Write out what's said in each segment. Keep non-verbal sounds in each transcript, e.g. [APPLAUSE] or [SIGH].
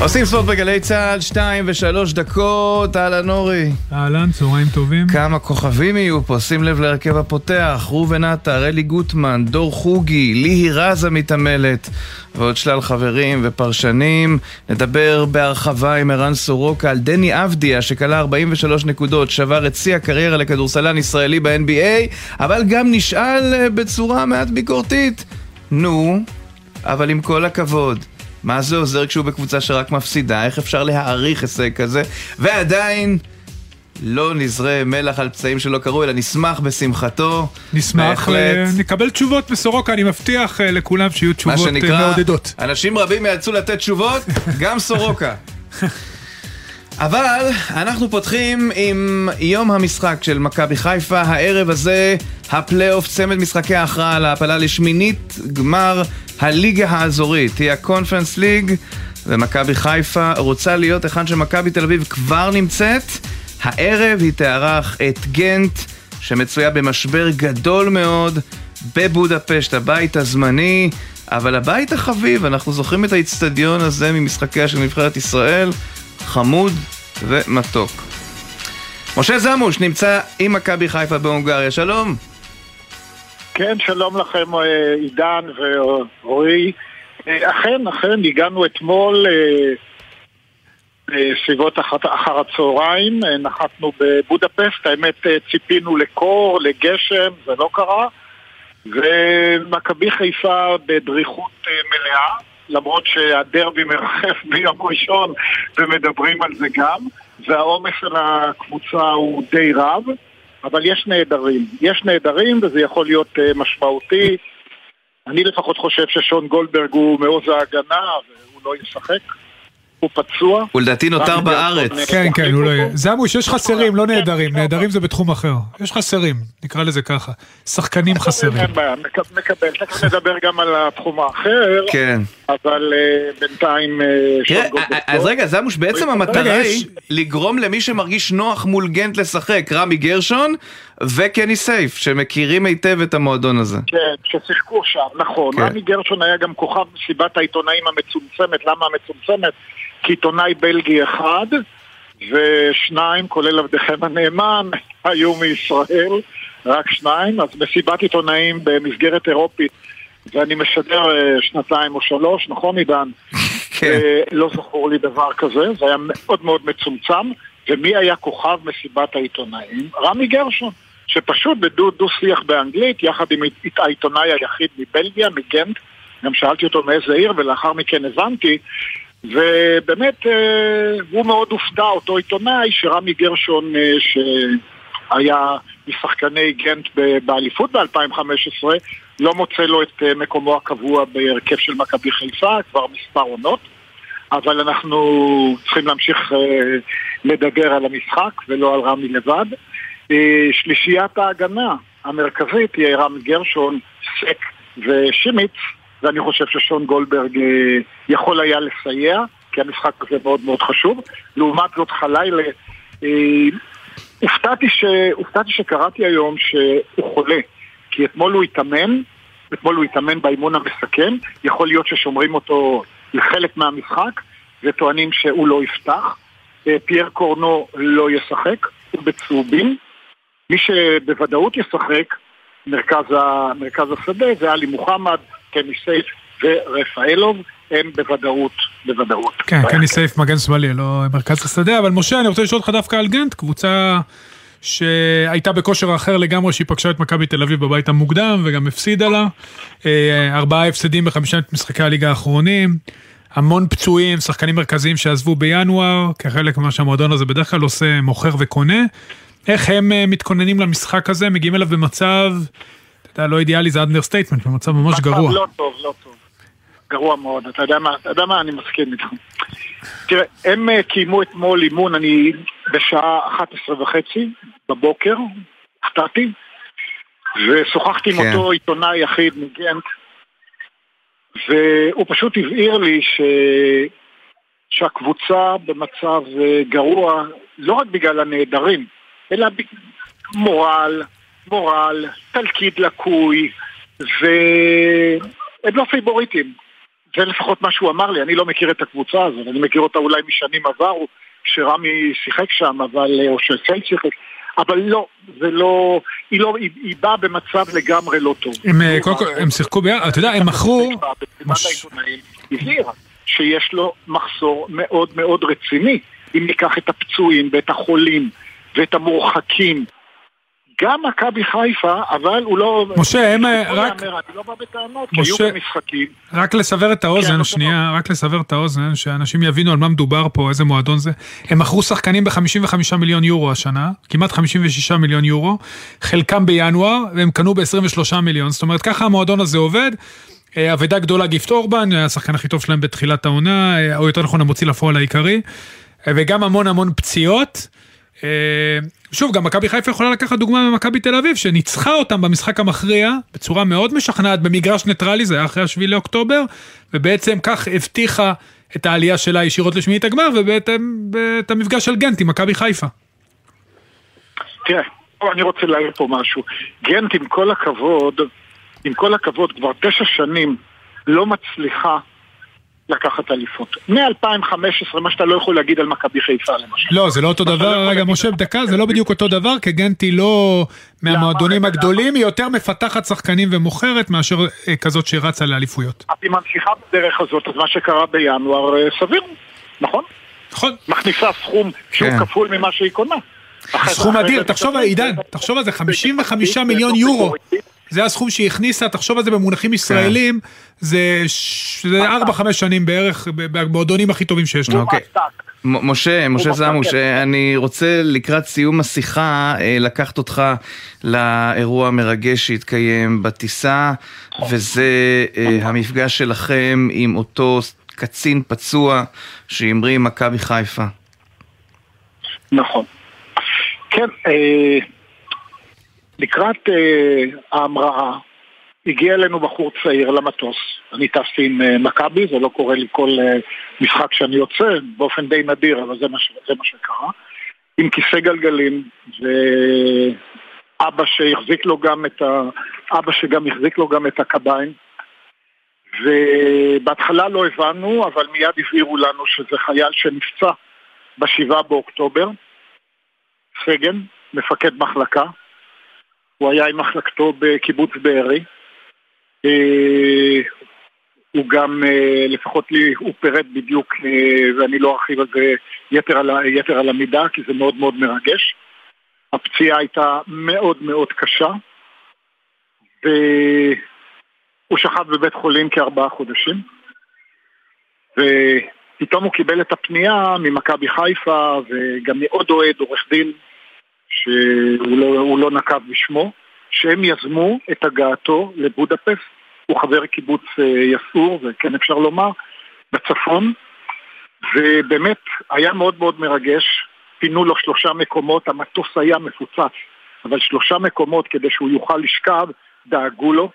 עושים ספורט בגלי צה"ל, שתיים ושלוש דקות, אהלן אורי. אהלן, צהריים טובים. כמה כוכבים יהיו פה, שים לב להרכב הפותח, ראובן עטר, אלי גוטמן, דור חוגי, ליהי רז המתעמלת, ועוד שלל חברים ופרשנים. נדבר בהרחבה עם ערן סורוקה על דני אבדיה, שכלה 43 נקודות, שבר את שיא הקריירה לכדורסלן ישראלי ב-NBA, אבל גם נשאל אה, בצורה מעט ביקורתית. נו, אבל עם כל הכבוד. מה זה עוזר כשהוא בקבוצה שרק מפסידה? איך אפשר להעריך הישג כזה? ועדיין לא נזרה מלח על פצעים שלא קרו, אלא נשמח בשמחתו. נשמח, בהחלט. אה, נקבל תשובות בסורוקה, אני מבטיח אה, לכולם שיהיו מה תשובות אה, שנקרא, מעודדות. אנשים רבים יאלצו לתת תשובות, גם סורוקה. [LAUGHS] אבל אנחנו פותחים עם יום המשחק של מכבי חיפה. הערב הזה הפלייאוף צמד משחקי ההכרעה על ההעפלה לשמינית גמר הליגה האזורית. היא הקונפרנס ליג, ומכבי חיפה רוצה להיות היכן שמכבי תל אביב כבר נמצאת. הערב היא תארח את גנט, שמצויה במשבר גדול מאוד בבודפשט, הבית הזמני. אבל הבית החביב, אנחנו זוכרים את האיצטדיון הזה ממשחקיה של נבחרת ישראל, חמוד ומתוק. משה זמוש נמצא עם מכבי חיפה בהונגריה, שלום. כן, שלום לכם אה, עידן ורועי. אה, אכן, אכן, הגענו אתמול אה, בסביבות אחר הצהריים, נחתנו בבודפסט, האמת ציפינו לקור, לגשם, זה לא קרה, ומכבי חיפה בדריכות אה, מלאה, למרות שהדרבי מרחף [LAUGHS] ביום ראשון ומדברים על זה גם, והעומס על הקבוצה הוא די רב. אבל יש נעדרים. יש נעדרים וזה יכול להיות uh, משמעותי. אני לפחות חושב ששון גולדברג הוא מעוז ההגנה והוא לא ישחק. הוא פצוע. הוא לדעתי נותר בארץ. כן, כן, הוא לא יהיה. אותו. זמוש, יש חסרים, לא כן, נעדרים. כן. נעדרים זה בתחום אחר. יש חסרים, נקרא לזה ככה. שחקנים חסרים. אין בעיה, מק- מקבל. תכף נדבר גם על התחום האחר, כן. אבל uh, בינתיים גולדברג. אז. רגע, זמוש, בעצם המטרה היא לגרום למי שמרגיש נוח מול גנט לשחק, רמי גרשון וקני סייף, שמכירים היטב את המועדון הזה. כן, ששיחקו שם, נכון. כן. רמי גרשון היה גם כוכב מסיבת העיתונאים המצומצמת. למה המצומצמת? עיתונאי בלגי אחד, ושניים, כולל עבדכם הנאמן, [LAUGHS] היו מישראל, רק שניים. אז מסיבת עיתונאים במסגרת אירופית, ואני משדר אה, שנתיים או שלוש, נכון עידן? [LAUGHS] כן. אה, לא זכור לי דבר כזה, זה היה מאוד מאוד מצומצם. ומי היה כוכב מסיבת העיתונאים? רמי גרשון, שפשוט בדו-שיח באנגלית, יחד עם עית- העיתונאי היחיד מבלגיה, מגנט, גם שאלתי אותו מאיזה עיר, ולאחר מכן הבנתי, ובאמת אה, הוא מאוד הופתע, אותו עיתונאי, שרמי גרשון, אה, שהיה משחקני גנט באליפות ב-2015, לא מוצא לו את אה, מקומו הקבוע בהרכב של מכבי חיפה, כבר מספר עונות. אבל אנחנו צריכים להמשיך לדבר על המשחק ולא על רמי לבד. שלישיית ההגנה המרכזית תהיה רמי גרשון, סק ושימיץ, ואני חושב ששון גולדברג אה, יכול היה לסייע, כי המשחק הזה מאוד מאוד חשוב. לעומת זאת חלילה, אה, הופתעתי, ש... הופתעתי שקראתי היום שהוא חולה, כי אתמול הוא התאמן, אתמול הוא התאמן באימון המסכם, יכול להיות ששומרים אותו לחלק מהמשחק, וטוענים שהוא לא יפתח. אה, פייר קורנו לא ישחק, הוא בצהובים. מי שבוודאות ישחק, מרכז, ה... מרכז השדה, זה עלי מוחמד, קני סייף ורפאלוב, הם בוודאות, בוודאות. כן, קני סייף מגן שמאלי, לא מרכז השדה, אבל משה, אני רוצה לשאול אותך דווקא על גנט, קבוצה שהייתה בכושר אחר לגמרי, שהיא פגשה את מכבי תל אביב בבית המוקדם, וגם הפסידה לה. אה, ארבעה הפסדים בחמישת משחקי הליגה האחרונים. המון פצועים, שחקנים מרכזיים שעזבו בינואר, כחלק ממה שהמועדון הזה בדרך כלל עושה, מוכר וקונה. איך הם אה, מתכוננים למשחק הזה, מגיעים אליו במצב, אתה לא אידיאלי, זה understatement, במצב ממש גרוע. לא טוב, לא טוב. גרוע מאוד. אתה יודע מה, אתה יודע מה, אני מסכים איתך. תראה, הם אה, קיימו אתמול אימון, אני בשעה 11 וחצי בבוקר, הופתעתי, ושוחחתי עם כן. אותו עיתונאי יחיד מגנט, והוא פשוט הבהיר לי ש... שהקבוצה במצב אה, גרוע, לא רק בגלל הנעדרים, אלא מורל, מורל, תלכיד לקוי, והם לא פייבוריטים. זה לפחות מה שהוא אמר לי, אני לא מכיר את הקבוצה הזאת, אני מכיר אותה אולי משנים עברו, שרמי שיחק שם, אבל, או שסייל שיחק, אבל לא, זה לא, היא לא, היא, היא באה במצב לגמרי לא טוב. הם, אה, קודם כל, הם שיחקו ביחד, אתה יודע, הם מכרו... שיש לו מחסור מאוד מאוד רציני, אם ניקח את הפצועים ואת החולים ואת המורחקים גם מכבי חיפה, אבל הוא לא... משה, הם אה, רק... אני לא בא בטענות, כי היו במשחקים. רק לסבר את האוזן, כן, שנייה, רק לסבר את האוזן, שאנשים יבינו על מה מדובר פה, איזה מועדון זה. הם מכרו שחקנים ב-55 מיליון יורו השנה, כמעט 56 מיליון יורו, חלקם בינואר, והם קנו ב-23 מיליון. זאת אומרת, ככה המועדון הזה עובד. אה, אבדה גדולה גיפט אורבן, השחקן הכי טוב שלהם בתחילת העונה, אה, או יותר נכון המוציא לפועל העיקרי, וגם המון המון פציעות. אה, שוב, גם מכבי חיפה יכולה לקחת דוגמה ממכבי תל אביב, שניצחה אותם במשחק המכריע בצורה מאוד משכנעת במגרש ניטרלי, זה היה אחרי השביעי לאוקטובר, ובעצם כך הבטיחה את העלייה שלה ישירות לשמינית הגמר, ובעצם את המפגש של גנט עם מכבי חיפה. תראה, אני רוצה להעיר פה משהו. גנט, עם כל הכבוד, עם כל הכבוד, כבר תשע שנים לא מצליחה לקחת אליפות. מ-2015, מה שאתה לא יכול להגיד על מכבי חיפה למשל. לא, זה לא אותו דבר, לא רגע, משה, דקה, זה לא בדיוק אותו דבר, כי גנטי לא מהמועדונים הגדולים, היא יותר מפתחת שחקנים ומוכרת מאשר אה, כזאת שרצה לאליפויות. אז היא ממשיכה בדרך הזאת, אז מה שקרה בינואר אה, סביר, נכון? נכון. מכניסה סכום שהוא כן. כפול ממה שהיא קונה. סכום אדיר, תחשוב, עידן, תחשוב על זה, 55 מיליון יורו. זה הסכום שהיא הכניסה, תחשוב על זה במונחים ישראלים, זה 4-5 שנים בערך, במועדונים הכי טובים שיש לנו. אוקיי. משה, משה זמוש, אני רוצה לקראת סיום השיחה אה, לקחת אותך לאירוע המרגש שהתקיים בטיסה, וזה אה, המפגש שלכם עם אותו קצין פצוע שהמריא עם מכבי חיפה. נכון. כן, אה, לקראת אה, ההמראה הגיע אלינו בחור צעיר למטוס, אני טסתי עם אה, מכבי, זה לא קורה לי כל אה, משחק שאני יוצא, באופן די נדיר, אבל זה מה, זה מה שקרה, עם כיסא גלגלים, ואבא שהחזיק לו גם את ה... אבא שגם החזיק לו גם את הקביים, ובהתחלה לא הבנו, אבל מיד הבהירו לנו שזה חייל שנפצע בשבעה באוקטובר, סגן, מפקד מחלקה, הוא היה עם מחלקתו בקיבוץ בארי. אה, הוא גם, אה, לפחות לי, הוא פירט בדיוק, אה, ואני לא ארחיב על זה יתר על, יתר על המידה, כי זה מאוד מאוד מרגש. הפציעה הייתה מאוד מאוד קשה, והוא שכב בבית חולים כארבעה חודשים, ופתאום הוא קיבל את הפנייה ממכבי חיפה וגם מעוד אוהד, עורך דין, שהוא לא, לא נקב בשמו, שהם יזמו את הגעתו לבודפסט. הוא חבר קיבוץ אה, יסעור, וכן אפשר לומר, בצפון, ובאמת היה מאוד מאוד מרגש. פינו לו שלושה מקומות, המטוס היה מפוצץ, אבל שלושה מקומות כדי שהוא יוכל לשכב, דאגו לו.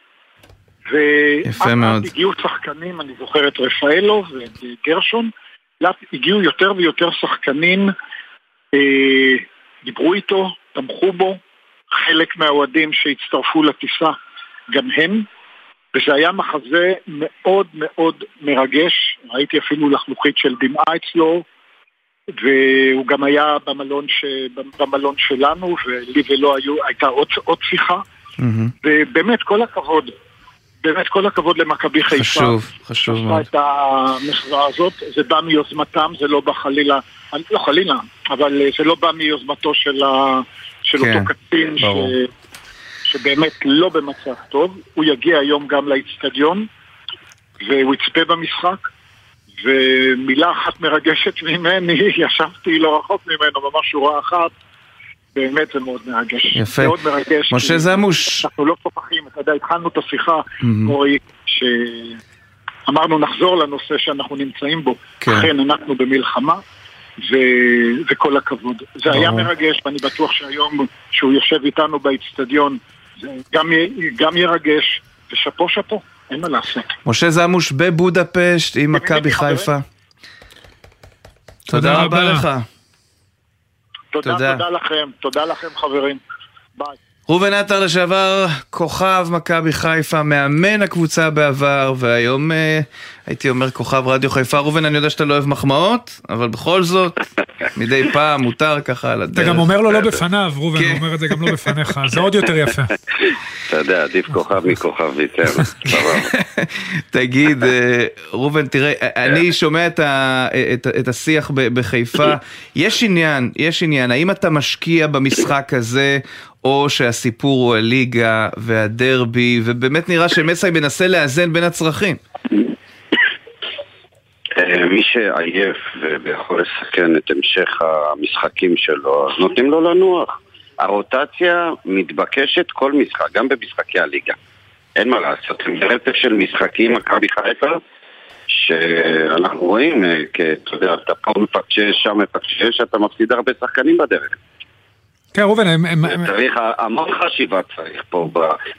יפה מאוד. הגיעו שחקנים, אני זוכר את רפאלו וגרשון, הגיעו יותר ויותר שחקנים אה, דיברו איתו, תמכו בו, חלק מהאוהדים שהצטרפו לטיסה גם הם, וזה היה מחזה מאוד מאוד מרגש, ראיתי אפילו לחלוכית של דמעה אצלו, והוא גם היה במלון, ש... במלון שלנו, ולי ולא היו, הייתה עוד, עוד שיחה, mm-hmm. ובאמת כל הכבוד, באמת כל הכבוד למכבי חיפה. חשוב, חשוב מאוד. את המחווה הזאת, זה בא מיוזמתם, זה לא בא חלילה, לא חלילה, אבל אה, זה לא בא מיוזמתו של, ה, של כן, אותו קצין ש, שבאמת לא במצב טוב. הוא יגיע היום גם לאיצטדיון, והוא יצפה במשחק. ומילה אחת מרגשת ממני, [LAUGHS] ישבתי לא רחוק ממנו, ממש שורה אחת, באמת זה מאוד מרגש. יפה. מאוד מרגש. משה זמוש. אנחנו לא שוכחים, אתה יודע, התחלנו את השיחה, מורי, שאמרנו נחזור לנושא שאנחנו נמצאים בו. כן. אכן, אנחנו במלחמה, ו... וכל הכבוד. זה היה מרגש, ואני בטוח שהיום, שהוא יושב איתנו באיצטדיון, זה גם, גם ירגש, ושאפו שאפו, אין מה לעשות. משה זמוש בבודפשט עם מכבי חיפה. תודה רבה לך. תודה, תודה לכם, תודה לכם חברים. ביי. ראובן עטר לשעבר כוכב מכבי חיפה, מאמן הקבוצה בעבר, והיום אה, הייתי אומר כוכב רדיו חיפה. ראובן, אני יודע שאתה לא אוהב מחמאות, אבל בכל זאת, [LAUGHS] מדי פעם מותר ככה על הדרך. אתה גם אומר לו לא בפניו, ראובן, הוא כן. אומר את זה גם לא בפניך, זה עוד יותר יפה. [LAUGHS] אתה יודע, עדיף כוכב מכוכב ויצר, [LAUGHS] תגיד, אה, ראובן, תראה, אני שומע את השיח בחיפה, יש עניין, יש עניין, האם אתה משקיע במשחק הזה, או שהסיפור הוא הליגה והדרבי, ובאמת נראה שמסאי מנסה לאזן בין הצרכים. אה, מי שעייף ויכול לסכן את המשך המשחקים שלו, אז נותנים לו לנוח. הרוטציה מתבקשת כל משחק, גם במשחקי הליגה. אין מה לעשות, עם רצף של משחקים, מכבי חיפה, שאנחנו רואים, אה, אתה יודע, אתה פה מפקשש, שם מפקשש, אתה מפסיד הרבה שחקנים בדרך. כן, ראובן, הם... צריך המון חשיבה צריך פה,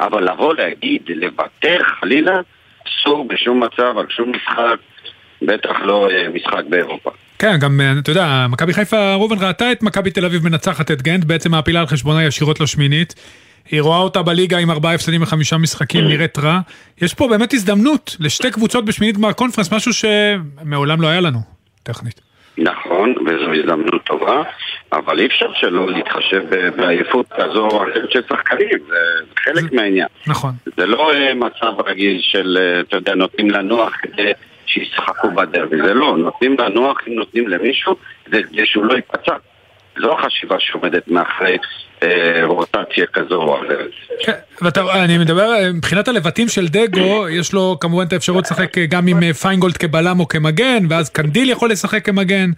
אבל לבוא להגיד, לוותר חלילה, אסור בשום מצב על שום משחק, בטח לא אה, משחק באירופה. כן, גם, אה, אתה יודע, מכבי חיפה, ראובן ראתה את מכבי תל אביב מנצחת את גנט, בעצם מעפילה על חשבונה ישירות לשמינית. היא רואה אותה בליגה עם ארבעה הפסדים וחמישה משחקים, נראית רע. יש פה באמת הזדמנות לשתי קבוצות בשמינית גמר קונפרנס, משהו שמעולם לא היה לנו, טכנית. נכון, וזו הזדמנות טובה, אבל אי אפשר שלא להתחשב בעייפות כזו או אחרת של שחקנים, זה חלק מהעניין. נכון. זה לא אה, מצב רגיל של, אה, אתה יודע, נותנים לנוח כדי שישחקו בדרבי, זה לא, נותנים לנוח אם נותנים למישהו, זה כדי שהוא לא ייפצע. זו החשיבה שעומדת מאחורי רוטציה כזו או אחרת. כן, ואני מדבר, מבחינת הלבטים של דגו, יש לו כמובן את האפשרות לשחק גם עם אה, פיינגולד כבלם או כמגן, ואז קנדיל יכול לשחק כמגן,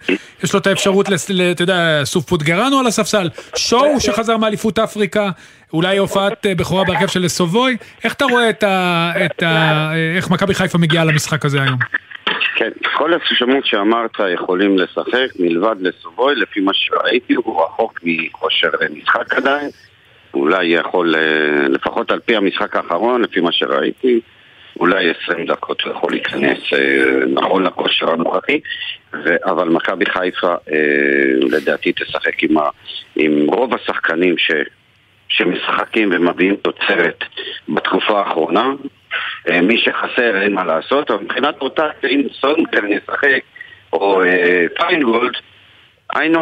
יש לו את האפשרות, אתה יודע, סוף פודגוריאנו על הספסל, שואו שחזר מאליפות אפריקה, אולי הופעת אה, בכורה בהרכב של סובוי, איך אתה רואה את ה... איך מכבי חיפה מגיעה למשחק הזה היום? כן, כל השמות שאמרת יכולים לשחק מלבד לסובוי, לפי מה שראיתי הוא רחוק מכושר משחק עדיין. אולי יכול, אה, לפחות על פי המשחק האחרון, לפי מה שראיתי אולי 20 דקות הוא יכול להיכנס אה, נכון לכושר הנוכחי. אבל מכבי חיפה אה, לדעתי תשחק עם, ה, עם רוב השחקנים ש, שמשחקים ומביאים תוצרת בתקופה האחרונה מי שחסר אין מה לעשות, אבל מבחינת רוטציה, אם סונדגרן ישחק, או אה, פיינגולד, היינו,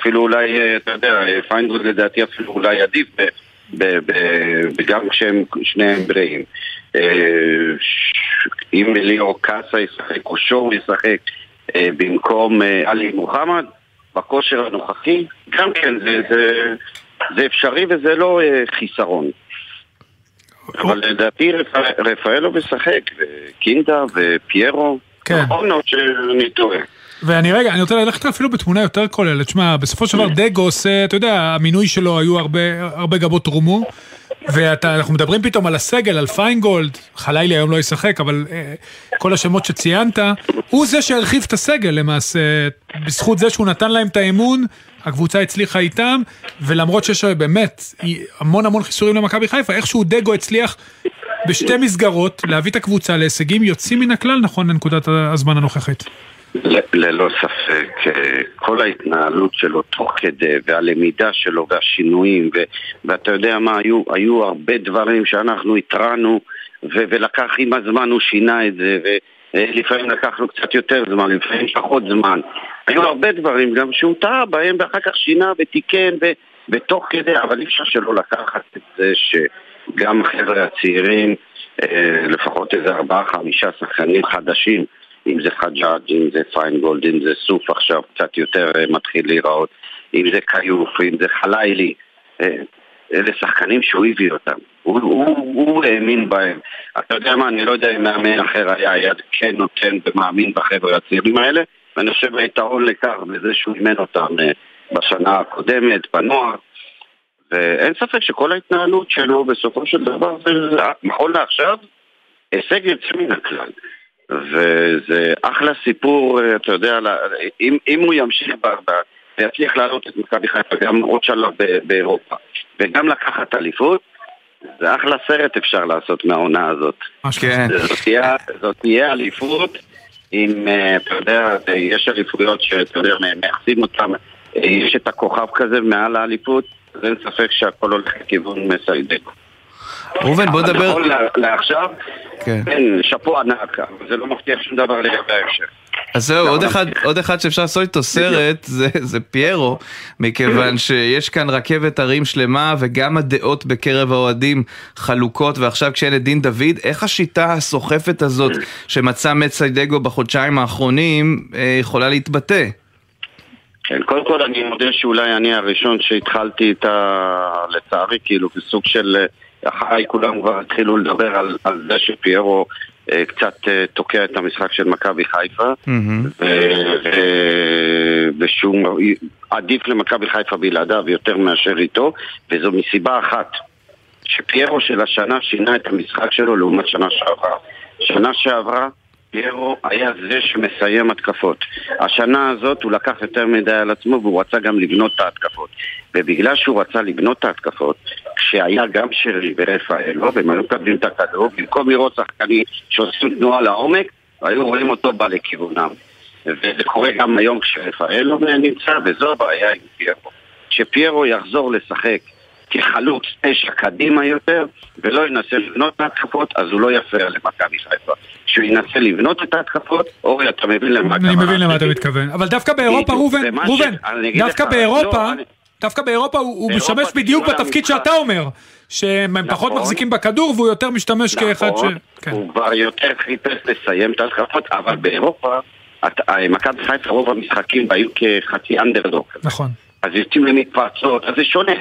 אפילו אולי, אה, אתה יודע, פיינגולד לדעתי אפילו אולי עדיף, גם כשהם שניהם בריאים. אם ליאור קאסה ישחק או שור ישחק במקום עלי מוחמד, בכושר הנוכחי, גם כן זה, זה, זה אפשרי וזה לא חיסרון. אבל לדעתי רפאלו משחק, וקינדה ופיירו, כן. נכון או שאני טועה? ואני רגע, אני רוצה ללכת אפילו בתמונה יותר כוללת. שמע, בסופו של דבר כן. דגו עושה, אתה יודע, המינוי שלו היו הרבה, הרבה גבות רומו. ואנחנו מדברים פתאום על הסגל, על פיינגולד, חלילי היום לא ישחק, אבל אה, כל השמות שציינת, הוא זה שהרחיב את הסגל למעשה, בזכות זה שהוא נתן להם את האמון, הקבוצה הצליחה איתם, ולמרות שיש באמת המון המון חיסורים למכבי חיפה, איכשהו דגו הצליח בשתי מסגרות להביא את הקבוצה להישגים יוצאים מן הכלל נכון לנקודת הזמן הנוכחית. ללא ספק, אה, כל ההתנהלות שלו תוך כדי, והלמידה שלו, והשינויים, ו- ואתה יודע מה, היו, היו הרבה דברים שאנחנו התרענו, ו- ולקח עם הזמן, הוא שינה את זה, ולפעמים לקח לו קצת יותר זמן, לפעמים פחות זמן. היו הרבה דברים גם שהוא טעה בהם, ואחר כך שינה ותיקן, ותוך כדי, אבל אי אפשר שלא לקחת את זה שגם החבר'ה הצעירים, אה, לפחות איזה ארבעה, חמישה שחקנים חדשים, אם זה חג'אג', אם זה פיינגולד, אם זה סוף עכשיו קצת יותר אה, מתחיל להיראות, אם זה כיוף, אם זה חלילי. אה, אלה שחקנים שהוא הביא אותם. הוא, הוא, הוא האמין בהם. אתה יודע מה, אני לא יודע אם מאמן אחר היה יד כן נותן ומאמין בחבר'ה הצעירים האלה, ואני חושב היתרון לכך בזה שהוא אימן אותם אה, בשנה הקודמת, בנוער. ואין ספק שכל ההתנהלות שלו בסופו של דבר זה נכון לעכשיו הישג יוצא מן הכלל. וזה אחלה סיפור, אה, אתה יודע, אם, אם הוא ימשיך ויצליח לעלות את מכבי חיפה גם עוד שלב באירופה וגם לקחת אליפות, זה אחלה סרט אפשר לעשות מהעונה הזאת. כן. זאת תהיה, זאת תהיה אליפות אם, אה, אתה יודע, יש אליפויות שאתה יודע, מייחסים אותן, אה, יש את הכוכב כזה מעל האליפות, אז אין ספק שהכל הולך לכיוון מסיידק. ראובן, בוא נדבר... נכון לעכשיו, כן. כן, שאפו ענק, זה לא מבטיח שום דבר לגבי ההמשך. אז זהו, עוד אחד. עוד אחד שאפשר לעשות איתו סרט, זה, זה פיירו, מכיוון [CLEARS THROAT] שיש כאן רכבת הרים שלמה, וגם הדעות בקרב האוהדים חלוקות, ועכשיו כשאין את דין דוד, איך השיטה הסוחפת הזאת [CLEARS THROAT] שמצא מציידגו בחודשיים האחרונים, אה, יכולה להתבטא? כן, קודם כל אני מודה שאולי אני הראשון שהתחלתי את ה... לצערי, כאילו, בסוג של... אה, אחריי כולם כבר התחילו לדבר על, על זה שפיירו קצת אה, תוקע את המשחק של מכבי חיפה, ו- ושהוא עדיף למכבי חיפה בלעדיו יותר מאשר איתו, וזו מסיבה אחת, שפיירו של השנה שינה את המשחק שלו לעומת שנה שעברה. שנה שעברה פיירו היה זה שמסיים התקפות. השנה הזאת הוא לקח יותר מדי על עצמו והוא רצה גם לבנות את ההתקפות. ובגלל שהוא רצה לבנות את ההתקפות, כשהיה גם שרי ורפאלו, והם היו מקבלים את הכדור, במקום לראות שחקנים שעושים תנועה לעומק, היו רואים אותו בא לכיוונם. וזה קורה גם היום כשרפאלו נמצא, וזו הבעיה עם פיירו. כשפיירו יחזור לשחק כחלוץ תשע קדימה יותר, ולא ינסה לבנות את ההתקפות, אז הוא לא יפריע למכבי חיפה. כשהוא ינסה לבנות את ההתקפות, אורי, אתה מבין למה אני הכוונה מבין למה אתה? מתכוון. אבל דווקא באירופה, ראובן, ראובן, אני דווקא באירופה, לא, אני- דווקא באירופה הוא באירופה משמש בדיוק בתפקיד. שאתה אומר. שהם פחות נכון. מחזיקים בכדור והוא יותר משתמש כאחד ש... נכון. הוא כבר יותר חיפש לסיים את ההתקפות, אבל באירופה, אה, מכבי חיפה רוב המשחקים היו כחצי אנדרדוק. נכון. אז יוצאים למתפרצות, אז זה שונה.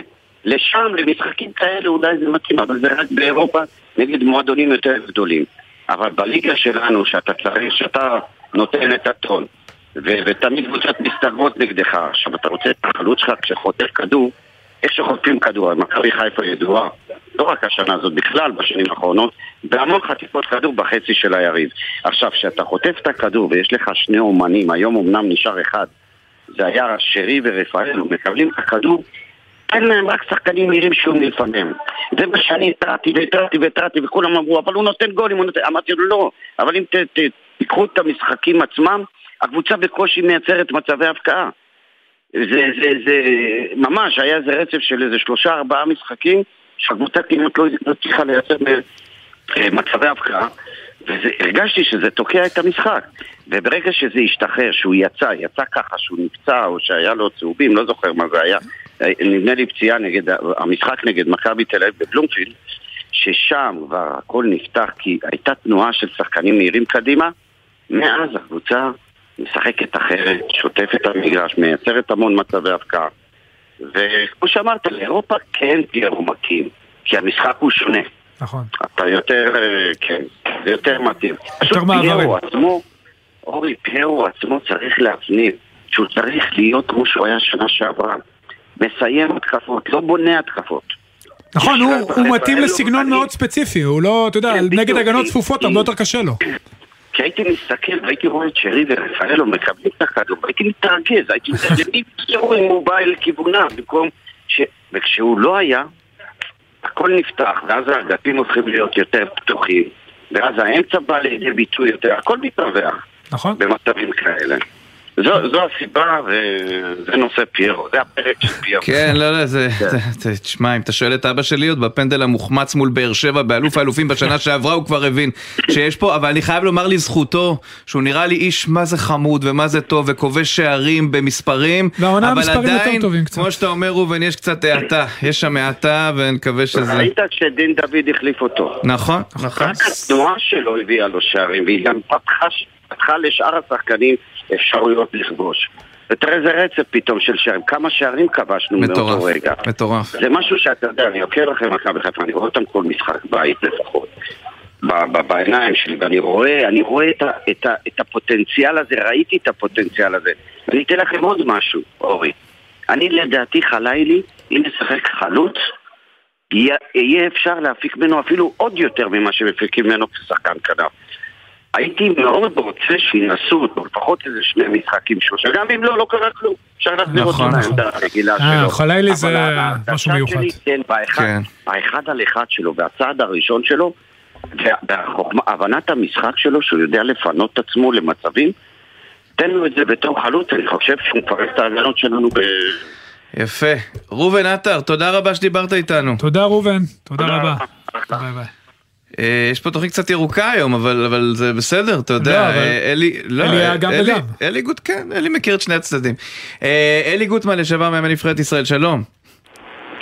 לשם, למשחקים כאלה אולי זה מתאים, אבל זה רק באירופה נגד מועדונים יותר גדולים. אבל בליגה שלנו, שאתה צריך, שאתה נותן את הטון, ו- ותמיד קבוצות מסתגרות נגדך, עכשיו אתה רוצה את החלוץ שלך כשחוטף כדור, איך שחוטפים כדור, מכבי חיפה ידועה, לא רק השנה הזאת, בכלל בשנים האחרונות, בהמון חטיפות כדור בחצי של היריב. עכשיו, כשאתה חוטף את הכדור ויש לך שני אומנים, היום אמנם נשאר אחד, זה היה שרי ורפאלו, מקבלים את הכדור, תן להם רק שחקנים מהירים שהוא מלפניהם. זה מה שאני התרעתי והתרעתי והתרעתי וכולם אמרו, אבל הוא נותן גולים, הוא נותן... אמרתי לו, לא, אבל אם תיקחו את המשחקים עצמם, הקבוצה בקושי מייצרת מצבי הפקעה. זה, זה, זה, ממש, היה איזה רצף של איזה שלושה ארבעה משחקים שהקבוצה כמעט לא לא הצליחה לייצר אה, מצבי הפקעה והרגשתי שזה תוקע את המשחק וברגע שזה השתחרר, שהוא יצא, יצא ככה, שהוא נפצע או שהיה לו צהובים, לא זוכר מה זה היה נדמה לי פציעה נגד, המשחק נגד מכבי תל אביב בבלומפילד ששם כבר הכל נפתח כי הייתה תנועה של שחקנים מהירים קדימה מאז הקבוצה משחקת אחרת, שוטפת את המגרש, מייצרת המון מצבי הפקעה. וכמו שאמרת, לאירופה כן פיירו מקים, כי המשחק הוא שונה. נכון. אתה יותר, אה, כן, זה יותר מתאים. פשוט מעברים. פיירו עצמו, אורי, פיירו עצמו צריך להפנים שהוא צריך להיות כמו שהוא היה שנה שעברה. מסיים התקפות, לא בונה התקפות. נכון, הוא הוא מתאים לסגנון מאוד ספציפי, הוא לא, אתה יודע, כן, נגד. הגנות צפופות הרבה יותר קשה לו. כי הייתי מסתכל והייתי רואה את שרי ורפאלו מקבלים את הכדור, והייתי מתרגז, הייתי מתרגז, למי יצאו אם הוא בא אל כיוונם, במקום ש... וכשהוא לא היה, הכל נפתח, ואז האגפים הופכים להיות יותר פתוחים, ואז האמצע בא לידי ביטוי יותר, הכל מתרווח נכון? במצבים כאלה. זו, זו הסיבה, וזה נושא פיירו, זה הפרק של פיירו. כן, לא, לא, זה, זה- זה- תשמע, אם אתה שואל את אבא שלי עוד בפנדל המוחמץ מול באר שבע באלוף האלופים בשנה שעברה, הוא כבר הבין שיש פה, אבל אני חייב לומר לזכותו, שהוא נראה לי איש מה זה חמוד ומה זה טוב, וכובש שערים במספרים, והעונה אבל המספרים יותר עדיין, טובים קצת. כמו שאתה אומר ראובן, יש קצת האטה, יש שם האטה, ונקווה שזה... ראית כשדין דוד החליף אותו. נכון, נכון. רק התנועה שלו הביאה לו שערים, והיא גם פתחה, פתחה לשאר השחקנים אפשרויות לכבוש. ותראה איזה רצף פתאום של שערים, כמה שערים כבשנו מאותו מטורף, רגע. מטורף. זה משהו שאתה יודע, אני עוקב אחרי מכבי חיפה, אני רואה אותם כל משחק בית לפחות. בעיניים שלי, ואני רואה, אני רואה את, ה, את, ה, את הפוטנציאל הזה, ראיתי את הפוטנציאל הזה. אני אתן לכם עוד משהו, אורי. אני לדעתי חלילי, אם נשחק חלוץ, יהיה אפשר להפיק ממנו אפילו עוד יותר ממה שמפיקים ממנו כשחקן כנף. הייתי מאוד רוצה שינסו אותו, לפחות איזה שני משחקים שלושה, גם אם לא, לא קרה כלום. אפשר להחזיר אותו נכון, נכון. לעמדה הרגילה אה, שלו. חלילי זה משהו מיוחד. שלי, כן, באחד, כן. האחד על אחד שלו והצעד הראשון שלו, והבנת המשחק שלו, שהוא יודע לפנות את עצמו למצבים, תן לו את זה בתור חלוץ, אני חושב שהוא מפרק את ההגנות שלנו ב... יפה. ראובן עטר, תודה רבה שדיברת איתנו. תודה ראובן, תודה תודה רבה. רבה. ביי ביי. אה, יש פה תוכנית קצת ירוקה היום, אבל, אבל זה בסדר, אתה יודע. לא, אבל אה, אלי, לא, אלי היה אה, גם אלי, וגם. אלי גוט, כן, אלי מכיר את שני הצדדים. אלי גוטמן, לשעבר מאמן נבחרת ישראל, שלום.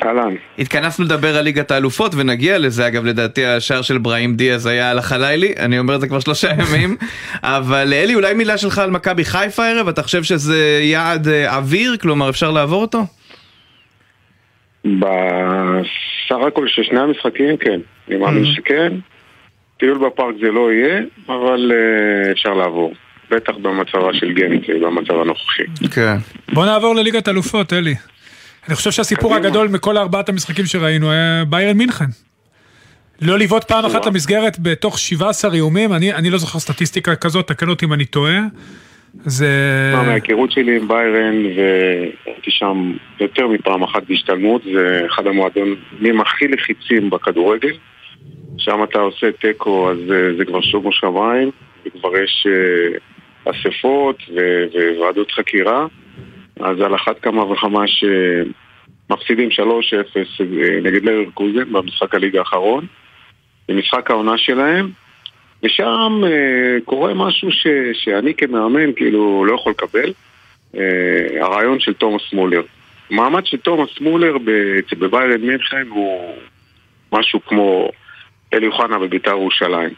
אהלן. התכנסנו לדבר על ליגת האלופות, ונגיע לזה, אגב, לדעתי השער של בראים דיאז היה על החלילי, אני אומר את זה כבר שלושה [LAUGHS] ימים. אבל אלי, אולי מילה שלך על מכבי חיפה הערב, אתה חושב שזה יעד אוויר, כלומר אפשר לעבור אותו? בסך הכל של שני המשחקים כן, אני מאמין שכן. טיול בפארק זה לא יהיה, אבל אה, אפשר לעבור. בטח במצבה של גנט, במצב הנוכחי. כן. בוא נעבור לליגת אלופות, אלי. אני חושב שהסיפור קדימה. הגדול מכל ארבעת המשחקים שראינו היה ביירן מינכן. לא לבעוט פעם אחת. למסגרת בתוך 17 איומים, אני, אני לא זוכר סטטיסטיקה כזאת, תקן אותי אם אני טועה. זה... מה, מההיכרות שלי עם ביירן, והייתי שם יותר מפעם אחת בהשתלמות, זה אחד המועדונים הכי לחיצים בכדורגל. שם אתה עושה תיקו, אז אה, זה כבר שומו שמיים, וכבר יש אה, אספות וועדות חקירה, אז על אחת כמה וכמה שמפסידים 3-0 אה, נגד לרקוזן במשחק הליגה האחרון, במשחק העונה שלהם, ושם אה, קורה משהו ש, שאני כמאמן כאילו לא יכול לקבל, אה, הרעיון של תומאס מולר. המעמד של תומאס מולר בביירן מינכן הוא משהו כמו אלי אוחנה בביתר ירושלים.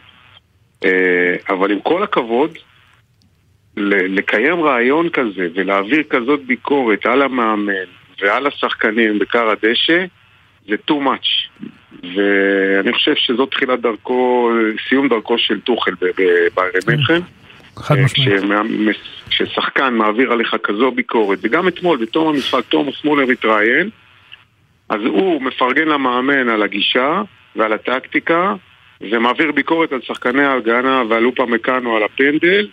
אה, אבל עם כל הכבוד, לקיים רעיון כזה ולהעביר כזאת ביקורת על המאמן ועל השחקנים בכר הדשא זה too much. ואני חושב שזאת תחילת דרכו, סיום דרכו של טוחל בביירן מינכן. חד אה, משמעית. כששחקן מעביר עליך כזו ביקורת, וגם אתמול בתום המשחק תומאס מולר התראיין, אז הוא מפרגן למאמן על הגישה ועל הטקטיקה, ומעביר ביקורת על שחקני ההגנה ועל לופה מקאנו על הפנדל,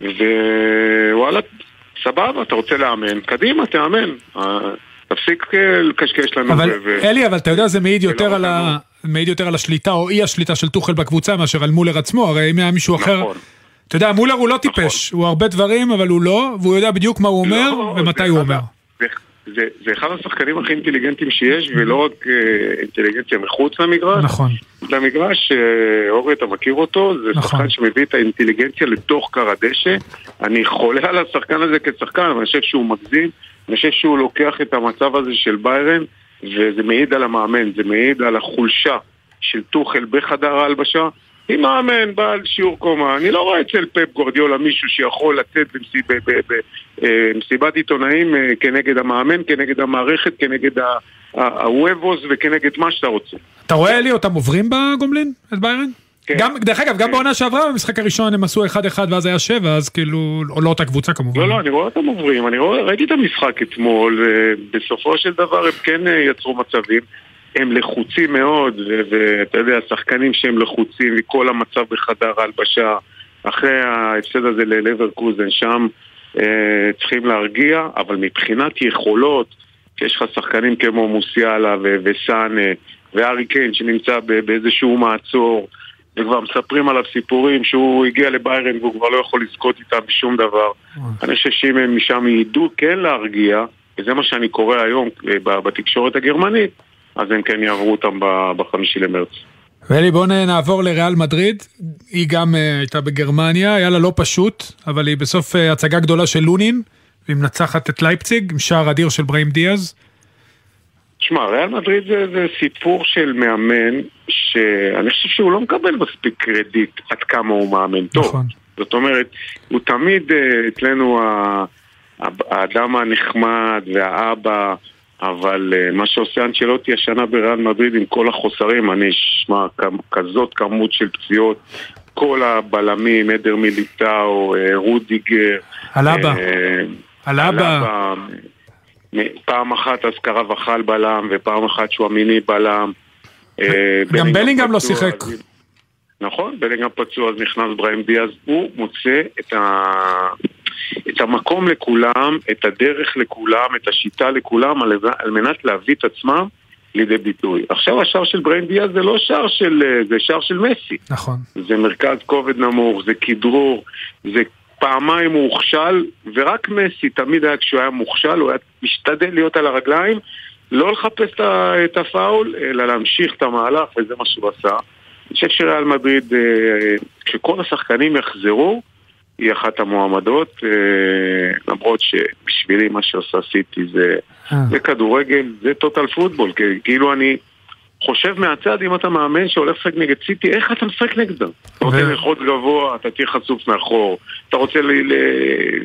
ווואלה, סבבה, אתה רוצה לאמן, קדימה, תאמן. אה, תפסיק אה, לקשקש לנו. אבל ו- אלי, אבל אתה יודע, זה מעיד יותר ולא על ה... מעיד יותר על השליטה או אי השליטה של טוחל בקבוצה מאשר על מולר עצמו, הרי אם היה מישהו אחר... נכון. אתה יודע, מולר הוא לא טיפש, הוא הרבה דברים, אבל הוא לא, והוא יודע בדיוק מה הוא אומר לא, ומתי הוא אומר. זה, זה, אחד השחקנים הכי אינטליגנטים שיש, ולא רק אה, אינטליגנציה מחוץ למגרש. נכון. למגרש, אה, אורי, אתה מכיר אותו, זה נכון. שחקן שמביא את האינטליגנציה לתוך קר הדשא. אני חולה על השחקן הזה כשחקן, אני חושב שהוא מגזים, אני חושב שהוא לוקח את המצב הזה של ביירן, וזה מעיד על המאמן, זה מעיד על החולשה של טוחל בחדר ההלבשה. אם מאמן בעל שיעור קומה, אני לא רואה אצל פפ גורדיולה מישהו שיכול לצאת במסיב, ב, ב, ב, אה, במסיבת עיתונאים אה, כנגד המאמן, כנגד המערכת, כנגד הוובוס וכנגד מה שאתה רוצה. אתה רואה אלי אותם עוברים בגומלין? את ביירן? כן. גם, דרך אגב, גם כן. בעונה שעברה במשחק הראשון הם עשו 1-1 ואז היה 7, אז כאילו, או לא אותה קבוצה כמובן. לא, לא, אני רואה אותם עוברים, אני רואה, ראיתי את המשחק אתמול, ובסופו של דבר הם כן אה, יצרו מצבים. הם לחוצים מאוד, ואתה יודע, שחקנים שהם לחוצים מכל המצב בחדר ההלבשה, אחרי ההפסד הזה ללברקוזן, שם אה, צריכים להרגיע, אבל מבחינת יכולות, יש לך שחקנים כמו מוסיאלה ו- וסאנה וארי קיין שנמצא באיזשהו מעצור, וכבר מספרים עליו סיפורים שהוא הגיע לביירן והוא כבר לא יכול לזכות איתם בשום דבר. אני חושב שאם הם משם ידעו כן להרגיע, וזה מה שאני קורא היום אה, בתקשורת הגרמנית, אז הם כן יעברו אותם בחמישי למרץ. ואלי, בואו נעבור לריאל מדריד. היא גם אה, הייתה בגרמניה, היה לה לא פשוט, אבל היא בסוף אה, הצגה גדולה של לונין, והיא מנצחת את לייפציג עם שער אדיר של בראים דיאז. תשמע, ריאל מדריד זה, זה סיפור של מאמן שאני חושב שהוא לא מקבל מספיק קרדיט עד כמה הוא מאמן טוב. נכון. זאת אומרת, הוא תמיד אה, אצלנו האדם הנחמד והאבא, אבל אה, מה שעושה אנצ'לוטי השנה בריאל מדריד עם כל החוסרים, אני אשמע כזאת כמות של פציעות, כל הבלמים, עדר מיליטאו, אה, רודיגר, אלבה. אה, אלבה. אלבה, פעם אחת אז קרא וחל בלם, ופעם אחת שוואמיני בלם. אה, גם בלינגהם לא שיחק. אז- נכון, בלינגהם פצוע, אז נכנס בראים דיאז. הוא מוצא את, ה... את המקום לכולם, את הדרך לכולם, את השיטה לכולם, על, על מנת להביא את עצמם לידי ביטוי. עכשיו השער של בראים דיאז זה לא שער של... אה, זה שער של מסי. נכון. זה מרכז כובד נמוך, זה כדרור, זה פעמיים הוא הוכשל, ורק מסי תמיד היה כשהוא היה מוכשל, הוא היה משתדל להיות על הרגליים, לא לחפש את הפאול, אלא להמשיך את המהלך, וזה מה שהוא עשה. אני חושב שריאל מדריד, אה, כשכל השחקנים יחזרו, היא אחת המועמדות, אה, למרות שבשבילי מה שעושה סיטי זה, אה. זה כדורגל, זה טוטל פוטבול, כאילו אני חושב מהצד אם אתה מאמן שהולך לשחק נגד סיטי, איך אתה משחק נגדם? אתה רוצה ללחוץ גבוה, אתה תהיה חשוף מאחור, אתה רוצה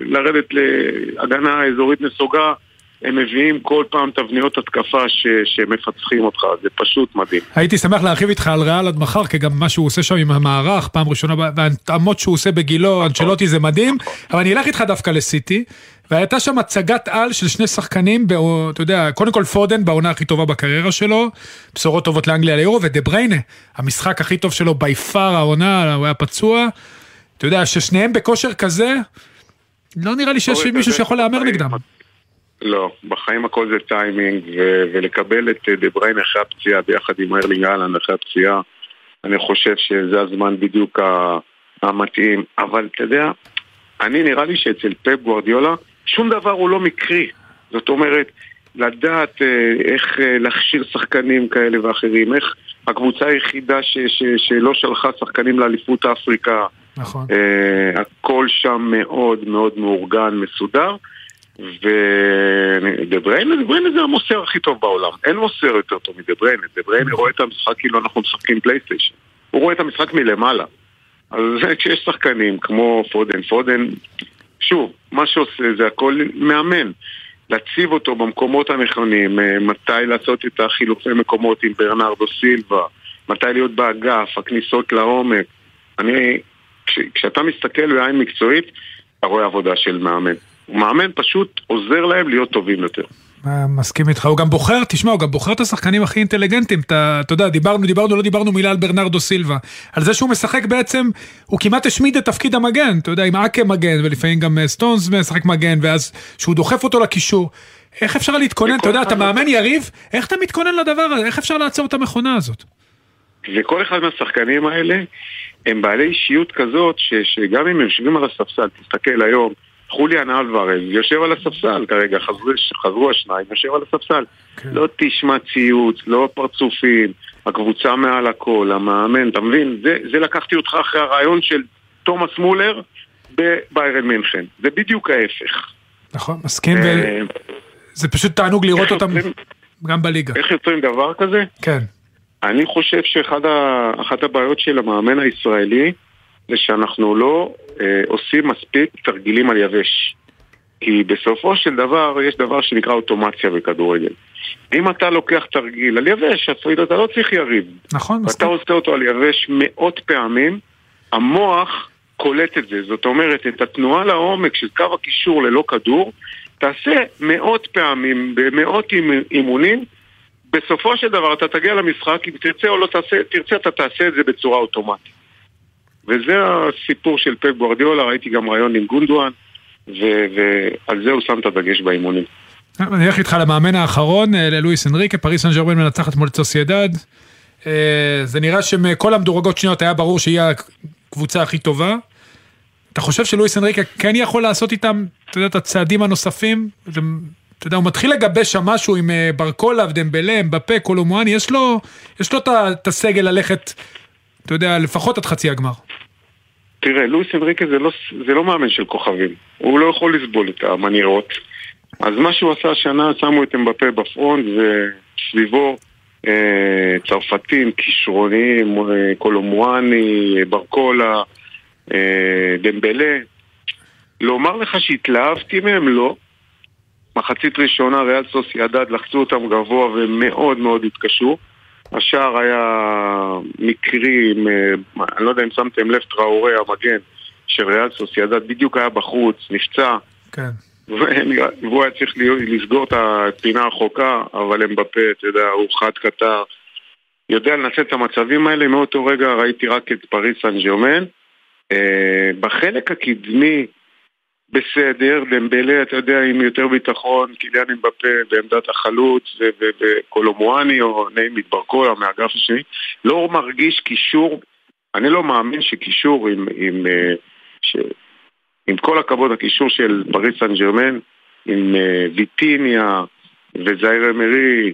לרדת להגנה אזורית נסוגה הם מביאים כל פעם תבניות התקפה ש, שמפצחים אותך, זה פשוט מדהים. הייתי שמח להרחיב איתך על ריאל עד מחר, כי גם מה שהוא עושה שם עם המערך, פעם ראשונה, וההתאמות שהוא עושה בגילו, אנצ'לוטי זה מדהים, אבל אני אלך איתך דווקא לסיטי, והייתה שם הצגת על של שני שחקנים, אתה יודע, קודם כל פודן בעונה הכי טובה בקריירה שלו, בשורות טובות לאנגליה ליורו, ודה בריינה, המשחק הכי טוב שלו בי פאר העונה, הוא היה פצוע, אתה יודע, ששניהם בכושר כזה, לא נראה לי שיש מישהו שיכול להמר נגדם. לא, בחיים הכל זה טיימינג, ו- ולקבל את דה בריין אחרי הפציעה ביחד עם ארלינג האלנד אחרי הפציעה, אני חושב שזה הזמן בדיוק המתאים. אבל אתה יודע, אני נראה לי שאצל פפ גוורדיולה, שום דבר הוא לא מקרי. זאת אומרת, לדעת אה, איך אה, להכשיר שחקנים כאלה ואחרים, איך הקבוצה היחידה ש- ש- שלא שלחה שחקנים לאליפות אפריקה. נכון. אה, הכל שם מאוד מאוד מאורגן, מסודר. ודבריינה, דבריינה זה המוסר הכי טוב בעולם. אין מוסר יותר טוב מדבריינה. דבריינה רואה את המשחק כאילו אנחנו משחקים פלייסטיישן. הוא רואה את המשחק מלמעלה. אז כשיש שחקנים כמו פודן, פודן, שוב, מה שעושה זה הכל מאמן. להציב אותו במקומות הנכונים, אה, מתי לעשות את החילופי מקומות עם ברנרדו סילבה, מתי להיות באגף, הכניסות לעומק. אני, כש, כשאתה מסתכל בעין מקצועית, אתה רואה עבודה של מאמן. מאמן פשוט עוזר להם להיות טובים יותר. מסכים איתך, הוא גם בוחר, תשמע, הוא גם בוחר את השחקנים הכי אינטליגנטים, אתה, אתה יודע, דיברנו, דיברנו, לא דיברנו מילה על ברנרדו סילבה, על זה שהוא משחק בעצם, הוא כמעט השמיד את תפקיד המגן, אתה יודע, עם אקה מגן, ולפעמים גם אה, סטונס משחק מגן, ואז שהוא דוחף אותו לקישור. איך אפשר להתכונן, אתה יודע, אתה מאמן יריב, איך אתה מתכונן לדבר הזה, איך אפשר לעצור את המכונה הזאת? וכל אחד מהשחקנים האלה הם בעלי אישיות כזאת, ש, שגם אם הם יושבים על הספסל, תסתכל היום, חוליאן אלוורז יושב על הספסל כרגע, חזרו, חזרו השניים, יושב על הספסל. כן. לא תשמע ציוץ, לא פרצופים, הקבוצה מעל הכל, המאמן, אתה מבין? זה, זה לקחתי אותך אחרי הרעיון של תומאס מולר בביירן מינכן. זה בדיוק ההפך. נכון, מסכים, אה, זה פשוט תענוג לראות אותם גם בליגה. איך יוצרים דבר כזה? כן. אני חושב שאחת הבעיות של המאמן הישראלי זה שאנחנו לא אה, עושים מספיק תרגילים על יבש. כי בסופו של דבר יש דבר שנקרא אוטומציה בכדורגל. אם אתה לוקח תרגיל על יבש, אפילו אתה לא צריך יריב. נכון, מספיק. ואתה עושה אותו על יבש מאות פעמים, המוח קולט את זה. זאת אומרת, את התנועה לעומק של קו הקישור ללא כדור, תעשה מאות פעמים, במאות אימונים, בסופו של דבר אתה תגיע למשחק, אם תרצה או לא תעשה, תרצה אתה תעשה את זה בצורה אוטומטית. וזה הסיפור של פפ גוורדיולה, ראיתי גם ריאיון עם גונדואן, ועל זה הוא שם את הדגש באימונים. אני אלך איתך למאמן האחרון, אה, ללואיס אנריקה, פריס סן ג'רמן מנצחת מול סוסיידד. אה, זה נראה שמכל המדורגות שניות היה ברור שהיא הקבוצה הכי טובה. אתה חושב שלואיס אנריקה כן יכול לעשות איתם, אתה יודע, את הצעדים הנוספים? אתה יודע, הוא מתחיל לגבש שם משהו עם אה, ברקולה ודמבלה, אמבפה, קולומואני, יש לו, יש לו את הסגל ללכת, אתה יודע, לפחות עד חצי הגמר. תראה, לואיס אנריקה זה לא, זה לא מאמן של כוכבים. הוא לא יכול לסבול את המניירות. אז מה שהוא עשה השנה, שמו את אמבפה בפרונט וסביבו אה, צרפתים, כישרוניים, אה, קולומואני, ברקולה, אה, דמבלה. לומר לך שהתלהבתי מהם? לא. מחצית ראשונה ריאל סוסיידד לחצו אותם גבוה ומאוד מאוד התקשו. השער היה מקרי, אני לא יודע אם שמתם לב, טראורי המגן של ריאל סוסיידד בדיוק היה בחוץ, נפצע. כן. והוא היה צריך לסגור את הפינה הרחוקה, אבל הם בפה, אתה יודע, הוא חד קטר. יודע לנצל את המצבים האלה, מאותו רגע ראיתי רק את פריס סן ג'רמן. אה, בחלק הקדמי בסדר, דמבלה, אתה יודע, עם יותר ביטחון, קיליאן עם בפה בעמדת החלוץ, וקולומואני או נעים מתברקולה מהאגף השני, לא מרגיש קישור, אני לא מאמין שקישור עם, עם, אה, ש, עם כל הכבוד, הקישור של פריס סן ג'רמן, עם אה, ויטיניה וזאיר אמרי,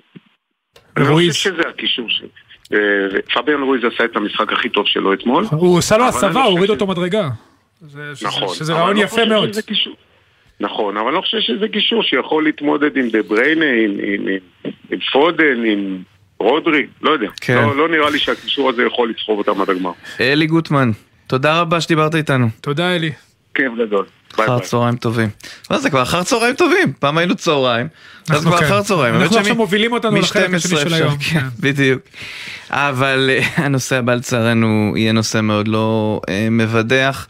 אני לא. חושב שזה הקישור של... אה, פביאן רואיז עשה את המשחק הכי טוב שלו אתמול. הוא עשה לו הסבה, הוא הוריד אותו מדרגה. זה- נכון. שזה אבל רעיון אני לא יפה חושב מאוד. שזה קישור- נכון, אבל אני לא חושב שזה קישור שיכול להתמודד עם דה בריינה, עם, עם, עם, עם פודן, עם רודרי, לא יודע. כן. לא, לא נראה לי שהקישור הזה יכול לסחוב אותם עד הגמר. אלי גוטמן, תודה רבה שדיברת איתנו. תודה אלי. כיף גדול. אחר. צהריים טובים. מה זה כבר אחר צהריים טובים? פעם היינו צהריים, אז כבר כן. אחר צהריים. אנחנו עכשיו מובילים אותנו לחלק השני מ-12 של היום. כן, כן. בדיוק. אבל אה, הנושא הבא לצערנו יהיה נושא מאוד לא אה, מבדח.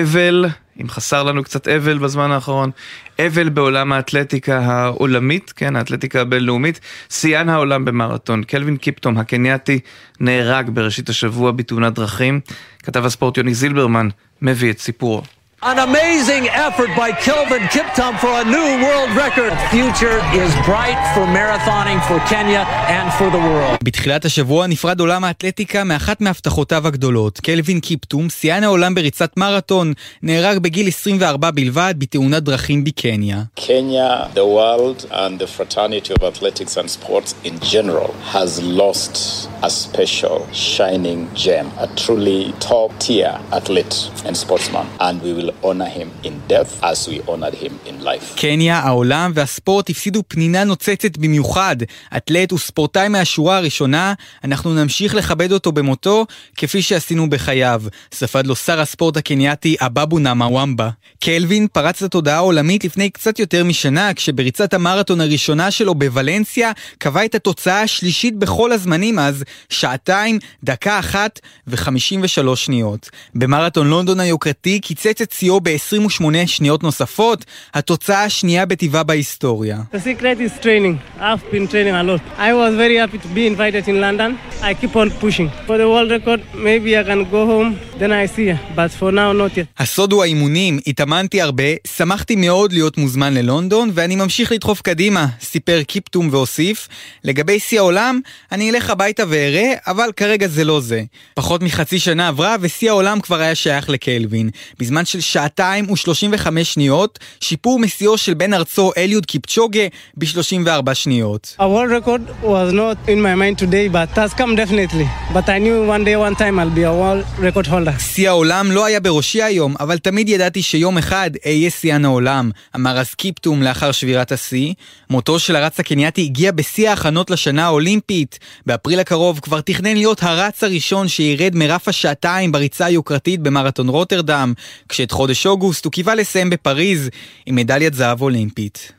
אבל, אם חסר לנו קצת אבל בזמן האחרון, אבל בעולם האתלטיקה העולמית, כן, האתלטיקה הבינלאומית, שיאן העולם במרתון. קלווין קיפטום הקנייתי נהרג בראשית השבוע בתאונת דרכים. כתב הספורט יוני זילברמן מביא את סיפורו. An amazing effort by Kelvin Kiptum for a new world record. The future is bright for marathoning for Kenya and for the world. בתחילת השבוע נפרד עולם האתלטיקה מאחת מהבטחותיו הגדולות. קלווין קיפטום, שיאן העולם בריצת מרתון, נהרג בגיל 24 בלבד בתאונת דרכים בקניה. Kenya, the world, and the fraternity of athletics and sports in general has lost a special shining gem, a truly top tier athlete and sportsman. And we will honor him in death as we honored him in life. קניה, העולם והספורט הפסידו פנינה נוצצת במיוחד. אתלט וספורטאי מהשורה הראשונה, אנחנו נמשיך לכבד אותו במותו, כפי שעשינו בחייו. ספד לו שר הספורט הקנייתי אבאבו נאמאוואמבה. קלווין פרץ לתודעה העולמית לפני קצת יותר משנה, כשבריצת המרתון הראשונה שלו בוולנסיה קבע את התוצאה השלישית בכל הזמנים אז, שעתיים, דקה אחת ו-53 שניות. במרתון לונדון היוקרתי קיצץ את שיאו ב-28 שניות נוספות, התוצאה השנייה בטבעה בהיסטוריה. The secret is training. I've been training a lot. I was very happy to be invited in London. I keep on pushing. For the world record, maybe I can go home, then I see. But for now, not yet. הסוד הוא האימונים, התאמנתי הרבה, שמחתי מאוד להיות מוזמן ללונדון, ואני ממשיך לדחוף קדימה, סיפר קיפטום והוסיף, לגבי שיא העולם, אני אלך הביתה ואראה, אבל כרגע זה לא זה. פחות מחצי שנה עברה, ושיא העולם כבר היה שייך לקלווין. בזמן של שעתיים ו-35 שניות, שיפור משיאו של בן ארצו אליוד קיפצ'וגה ב-34 שניות. A world record was not in my mind today, but has come definitely. But I knew one day, one time, I'll be a world record holder. שיא העולם לא היה בראשי היום, אבל תמיד ידעתי שיום אחד אהיה שיאן העולם, אמר אז קיפטום לאחר שבירת השיא. מותו של הרץ הקנייתי הגיע בשיא ההכנות לשנה האולימפית. באפריל הקרוב כבר תכנן להיות הרץ הראשון שירד מרף השעתיים בריצה היוקרתית במרתון רוטרדם, כשאת חודש אוגוסט הוא קיווה לסיים בפריז עם מדליית זהב אולימפית.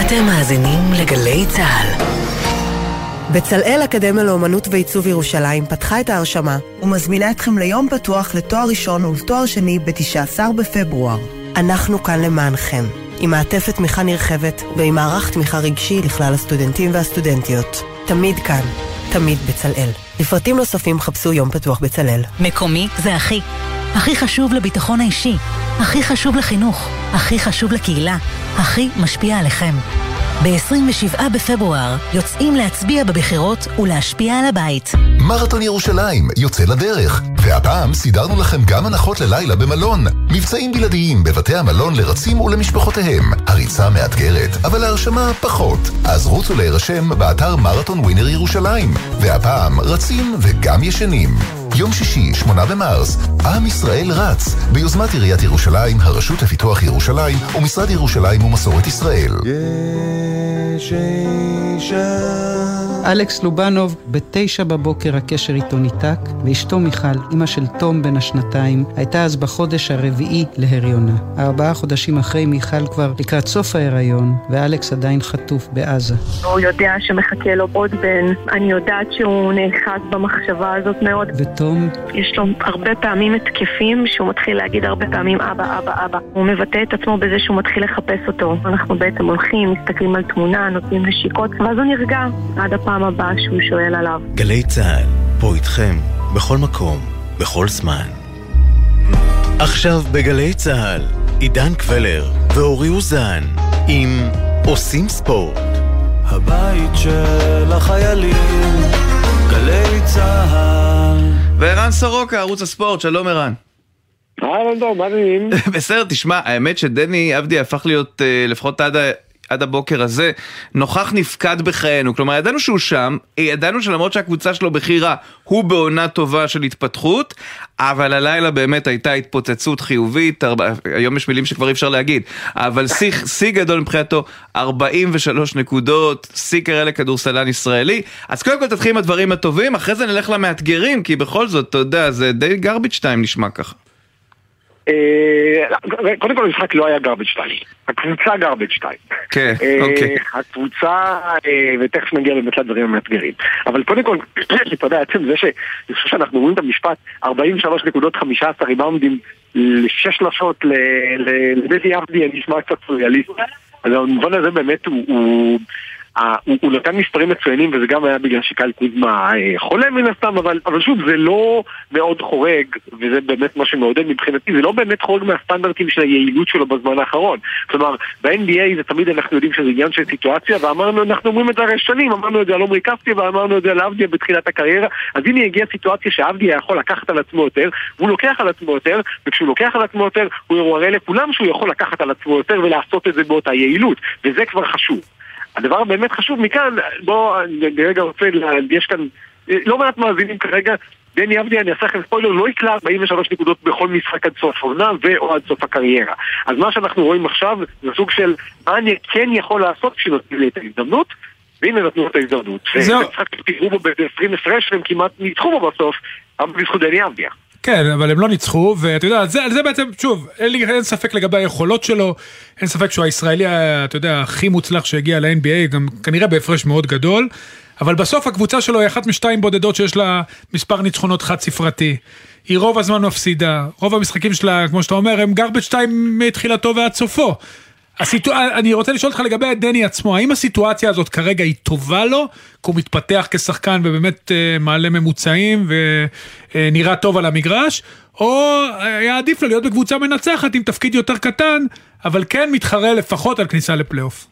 אתם מאזינים לגלי צה"ל. בצלאל אקדמיה לאומנות ועיצוב ירושלים פתחה את ההרשמה ומזמינה אתכם ליום פתוח לתואר ראשון ולתואר שני ב-19 בפברואר. אנחנו כאן למענכם, עם מעטפת תמיכה נרחבת ועם מערך תמיכה רגשי לכלל הסטודנטים והסטודנטיות. תמיד כאן, תמיד בצלאל. לפרטים נוספים חפשו יום פתוח בצלאל. מקומי זה הכי. הכי חשוב לביטחון האישי, הכי חשוב לחינוך, הכי חשוב לקהילה, הכי משפיע עליכם. ב-27 בפברואר יוצאים להצביע בבחירות ולהשפיע על הבית. מרתון ירושלים יוצא לדרך, והפעם סידרנו לכם גם הנחות ללילה במלון. מבצעים בלעדיים בבתי המלון לרצים ולמשפחותיהם. הריצה מאתגרת, אבל ההרשמה פחות. אז רוצו להירשם באתר מרתון ווינר ירושלים. והפעם רצים וגם ישנים. יום שישי, 8 במרס, עם ישראל רץ, ביוזמת עיריית ירושלים, הרשות לפיתוח ירושלים ומשרד ירושלים ומסורת ישראל. אלכס לובנוב, בתשע בבוקר הקשר איתו ניתק, ואשתו מיכל, אמא של תום בן השנתיים, הייתה אז בחודש הרביעי להריונה. ארבעה חודשים אחרי מיכל כבר לקראת סוף ההיריון, ואלכס עדיין חטוף בעזה. הוא יודע שמחכה לו עוד בן, אני יודעת שהוא נאחז במחשבה הזאת מאוד. ותום? יש לו הרבה פעמים התקפים שהוא מתחיל להגיד הרבה פעמים אבא, אבא, אבא. הוא מבטא את עצמו בזה שהוא מתחיל לחפש אותו. אנחנו בעצם הולכים, מסתכלים על תמונה, נותנים נשיקות, ואז הוא נרגע עד הפעם הבאה שהוא שואל עליו. גלי צה"ל, פה איתכם, בכל מקום, בכל זמן. עכשיו בגלי צה"ל, עידן קבלר ואורי אוזן, עם עושים ספורט. הבית של החיילים, גלי צה"ל. וערן סורוקה, ערוץ הספורט, שלום ערן. אהלן דור, מה העניינים? [LAUGHS] בסדר, תשמע, האמת שדני עבדי הפך להיות, אה, לפחות עד, עד הבוקר הזה, נוכח נפקד בחיינו. כלומר, ידענו שהוא שם, ידענו שלמרות שהקבוצה שלו בכי רע, הוא בעונה טובה של התפתחות, אבל הלילה באמת הייתה התפוצצות חיובית, ארבע, היום יש מילים שכבר אי אפשר להגיד, אבל שיא, גדול מבחינתו, 43 נקודות, שיא כרגע לכדורסלן ישראלי. אז קודם כל תתחיל עם הדברים הטובים, אחרי זה נלך למאתגרים, כי בכל זאת, אתה יודע, זה די garbage time נשמע ככה. אה, קודם כל המשחק לא היה garbage 2, הקבוצה garbage 2. כן, אה, אוקיי. הקבוצה, אה, ותכף נגיע באמת לדברים המאתגרים. אבל קודם כל, [CLEARS THROAT] אתה יודע, עצם זה ש- אני חושב שאנחנו רואים את המשפט 43 נקודות 15 ריבאונדים לשש שלשות לדדי עבדי, אני נשמע קצת סוריאליסט. אז במובן הזה באמת הוא... הוא נתן מספרים מצוינים וזה גם היה בגלל שקהל קוזמה אה, חולה מן הסתם אבל, אבל שוב זה לא מאוד חורג וזה באמת מה שמעודד מבחינתי. זה לא באמת חורג מהסטנדרטים של היעילות שלו בזמן האחרון. כלומר ב-NBA זה תמיד אנחנו יודעים שזה עניין של סיטואציה ואמרנו אנחנו אומרים את זה הרי שנים אמרנו את זה על עומרי כפתי ואמרנו את זה על עבדיה בתחילת הקריירה. אז הנה הגיעה סיטואציה שעבדיה יכול לקחת על עצמו יותר והוא לוקח על עצמו יותר וכשהוא לוקח על עצמו יותר הוא מראה לכולם שהוא יכול לקחת על עצמו יותר ולעשות את זה באותה יעילות וזה כבר חשוב הדבר הבאמת חשוב מכאן, בואו, אני רגע רוצה, יש כאן אה, לא מעט מאזינים כרגע, דני אבדיה, אני אעשה לכם ספוילר, לא יקלע 43 נקודות בכל משחק עד סוף העונה ו/או עד סוף הקריירה. אז מה שאנחנו רואים עכשיו זה סוג של מה אני כן יכול לעשות כשנותנים לי את ההזדמנות, והנה נתנו את ההזדמנות. זהו. והמשחק פיגרו בו באיזה 20 הפרש והם כמעט ניצחו בו בסוף, אבל בזכות דני אבדיה. כן, אבל הם לא ניצחו, ואתה יודע, זה, זה בעצם, שוב, אין, לי, אין ספק לגבי היכולות שלו, אין ספק שהוא הישראלי, אתה יודע, הכי מוצלח שהגיע ל-NBA, גם כנראה בהפרש מאוד גדול, אבל בסוף הקבוצה שלו היא אחת משתיים בודדות שיש לה מספר ניצחונות חד ספרתי. היא רוב הזמן מפסידה, רוב המשחקים שלה, כמו שאתה אומר, הם גרבג' 2 מתחילתו ועד סופו. הסיטואר... אני רוצה לשאול אותך לגבי דני עצמו, האם הסיטואציה הזאת כרגע היא טובה לו, כי הוא מתפתח כשחקן ובאמת אה, מעלה ממוצעים ונראה טוב על המגרש, או היה עדיף לו להיות בקבוצה מנצחת עם תפקיד יותר קטן, אבל כן מתחרה לפחות על כניסה לפלייאוף.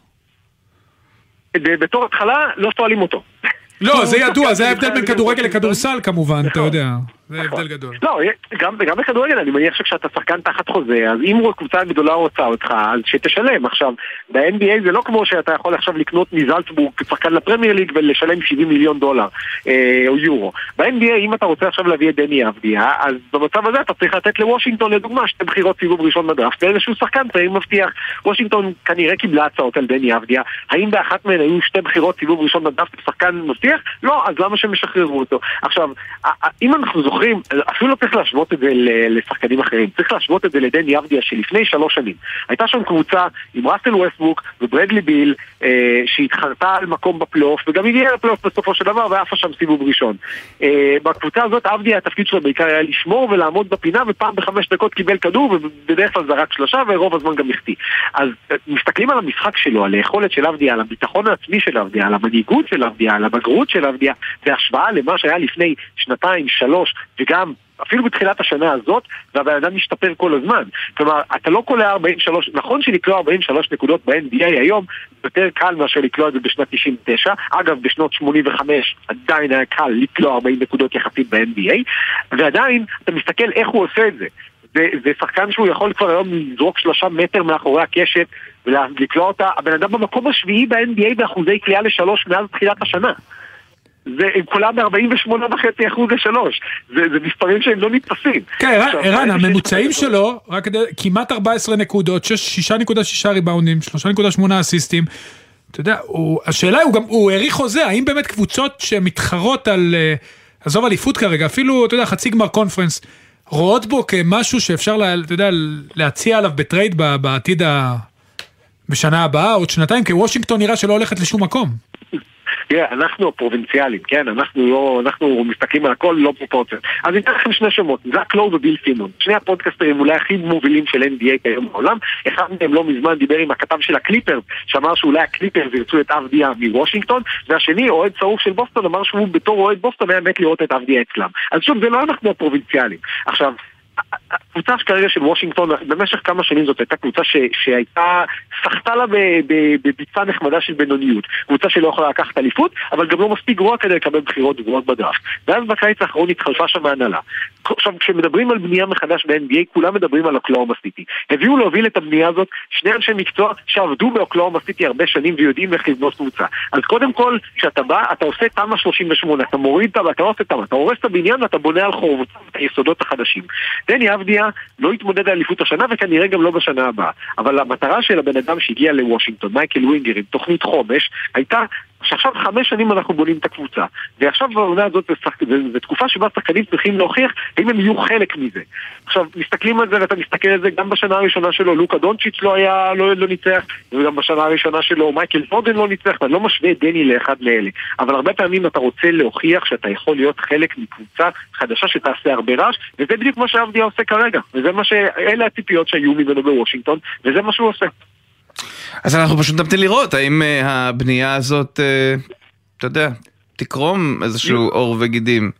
בתור התחלה לא שואלים אותו. לא, זה [LAUGHS] ידוע, זה [LAUGHS] ההבדל בין כדורגל לכדורסל כמובן, אתה יודע, זה נכון. הבדל גדול. לא, גם, גם בכדורגל, אני מניח שכשאתה שחקן תחת חוזה, אז אם קבוצה גדולה רוצה אותך, אז שתשלם. עכשיו, ב-NBA זה לא כמו שאתה יכול עכשיו לקנות מזלצבורג שחקן לפרמייר ליג ולשלם 70 מיליון דולר אה, או יורו. ב-NBA, אם אתה רוצה עכשיו להביא את דני אבדיה, אז במצב הזה אתה צריך לתת לוושינגטון לדוגמה שתי בחירות סיבוב ראשון בדראפט, ואיזשהו שחקן צעיר מבטיח. וושינגטון כנראה קיבלה הצעות על דני אבדיה, האם באחת מהן היו שתי בחירות סיבוב ראשון בדראפט ושחקן מבטיח? לא, אז למה שהם ישחררו אותו? עכשיו, אם אנחנו זוכרים, אפילו לא צריך להשוות את זה לשחקנים אחרים, צריך להשוות את זה לדני אבדיה שלפני שלוש שנים. הייתה שם קבוצה עם ראסל ווסטבוק וברדלי ביל, אה, שהתחרתה על מקום בפלייאוף, וגם הגיעה לפלייאוף בסופו של דבר ועפה שם סיבוב ראשון. אה, בקבוצה הזאת אבדיה התפקיד שלו בעיקר היה לשמור ולעמוד בפינה, ופעם בחמש דקות קיבל כדור, ובדרך כלל זרק שלושה, ורוב הזמן גם החטיא. אז אה, מסתכלים על המשחק שלו, על היכולת של אבדיה, על הביטחון העצמי של אבדיה, על המנהיגות של אבדיה, על הבגרות של אבדיה, בהשוואה למה שהיה לפני שנתיים, שלוש, וגם אפילו בתחילת השנה הזאת, והבן אדם משתפר כל הזמן. כלומר, אתה לא קולע 43, נכון שלקלוע 43 נקודות ב-NBA היום, יותר קל מאשר לקלוע את זה בשנת 99. אגב, בשנות 85 עדיין היה קל לקלוע 40 נקודות יחסית ב-NBA, ועדיין, אתה מסתכל איך הוא עושה את זה. זה, זה שחקן שהוא יכול כבר היום לזרוק שלושה מטר מאחורי הקשת ולקלוע אותה, הבן אדם במקום השביעי ב-NBA באחוזי קליעה לשלוש מאז תחילת השנה. זה קולע ב-48.5 אחוז לשלוש. זה, זה מספרים שהם לא נתפסים. כן, ערן, הממוצעים שלו, רק כדי, כמעט 14 נקודות, 6.6 ריבאונדים, 3.8 אסיסטים. אתה יודע, הוא, השאלה היא, הוא גם, הוא האריך חוזה, האם באמת קבוצות שמתחרות על, אה, עזוב אליפות כרגע, אפילו, אתה יודע, חצי גמר קונפרנס, רואות בו כמשהו שאפשר, לה, אתה יודע, להציע עליו בטרייד בעתיד ה... בשנה הבאה, עוד שנתיים, כי וושינגטון נראה שלא הולכת לשום מקום. תראה, אנחנו הפרובינציאלים, כן? אנחנו לא, אנחנו מסתכלים על הכל, לא פרופורציות. אז אני אתן לכם שני שמות, זאק לואו וביל סימונס. שני הפודקאסטרים אולי הכי מובילים של NBA כיום בעולם. אחד מהם לא מזמן דיבר עם הכתב של הקליפרס, שאמר שאולי הקליפרס ירצו את אבדיה מוושינגטון, והשני, אוהד שרוף של בוסטון, אמר שהוא בתור אוהד בוסטון היה מת לראות את אבדיה אצלם. אז שוב, זה לא אנחנו הפרובינציאלים. עכשיו, הקבוצה כרגע של וושינגטון, במשך כמה שנים זאת הייתה קבוצה ש, שהייתה, סחטה לה בביצה נחמדה של בינוניות. קבוצה שלא יכולה לקחת אליפות, אבל גם לא מספיק גרועה כדי לקבל בחירות גבוהות בדראפט. ואז בקיץ האחרון התחלפה שם ההנהלה. עכשיו, כשמדברים על בנייה מחדש ב-NBA, כולם מדברים על אוקלאומה סיטי. הביאו להוביל את הבנייה הזאת שני אנשי מקצוע שעבדו באוקלאומה סיטי הרבה שנים ויודעים איך לבנות קבוצה. אז קודם כל, כשאתה בא, אתה עושה תמ"א 38, אתה מוריד את אתה עושה תמ"א, אתה הורס את הבניין ואתה בונה על חורבותיו את היסודות החדשים. דני אבדיה לא יתמודד על אליפות השנה וכנראה גם לא בשנה הבאה. אבל המטרה של הבן אדם שהגיע לוושינגטון, מייקל ווינגר, עם תוכנית חומש, הייתה שעכשיו חמש שנים אנחנו בונים את הקבוצה ועכשיו בעונה הזאת זו תקופה שבה שחקנים צריכים להוכיח האם הם יהיו חלק מזה. עכשיו מסתכלים על זה ואתה מסתכל על זה גם בשנה הראשונה שלו לוקה דונצ'יץ' לא היה, לא, לא ניצח וגם בשנה הראשונה שלו מייקל פוגן לא ניצח ואני לא משווה את דני לאחד לאלה. אבל הרבה פעמים אתה רוצה להוכיח שאתה יכול להיות חלק מקבוצה חדשה שתעשה הרבה רעש וזה בדיוק מה שעבדיה עושה כרגע וזה מה שאלה הציפיות שהיו ממנו בוושינגטון וזה מה שהוא עושה אז אנחנו פשוט נמתין לראות האם uh, הבנייה הזאת, uh, אתה יודע, תקרום איזשהו עור וגידים.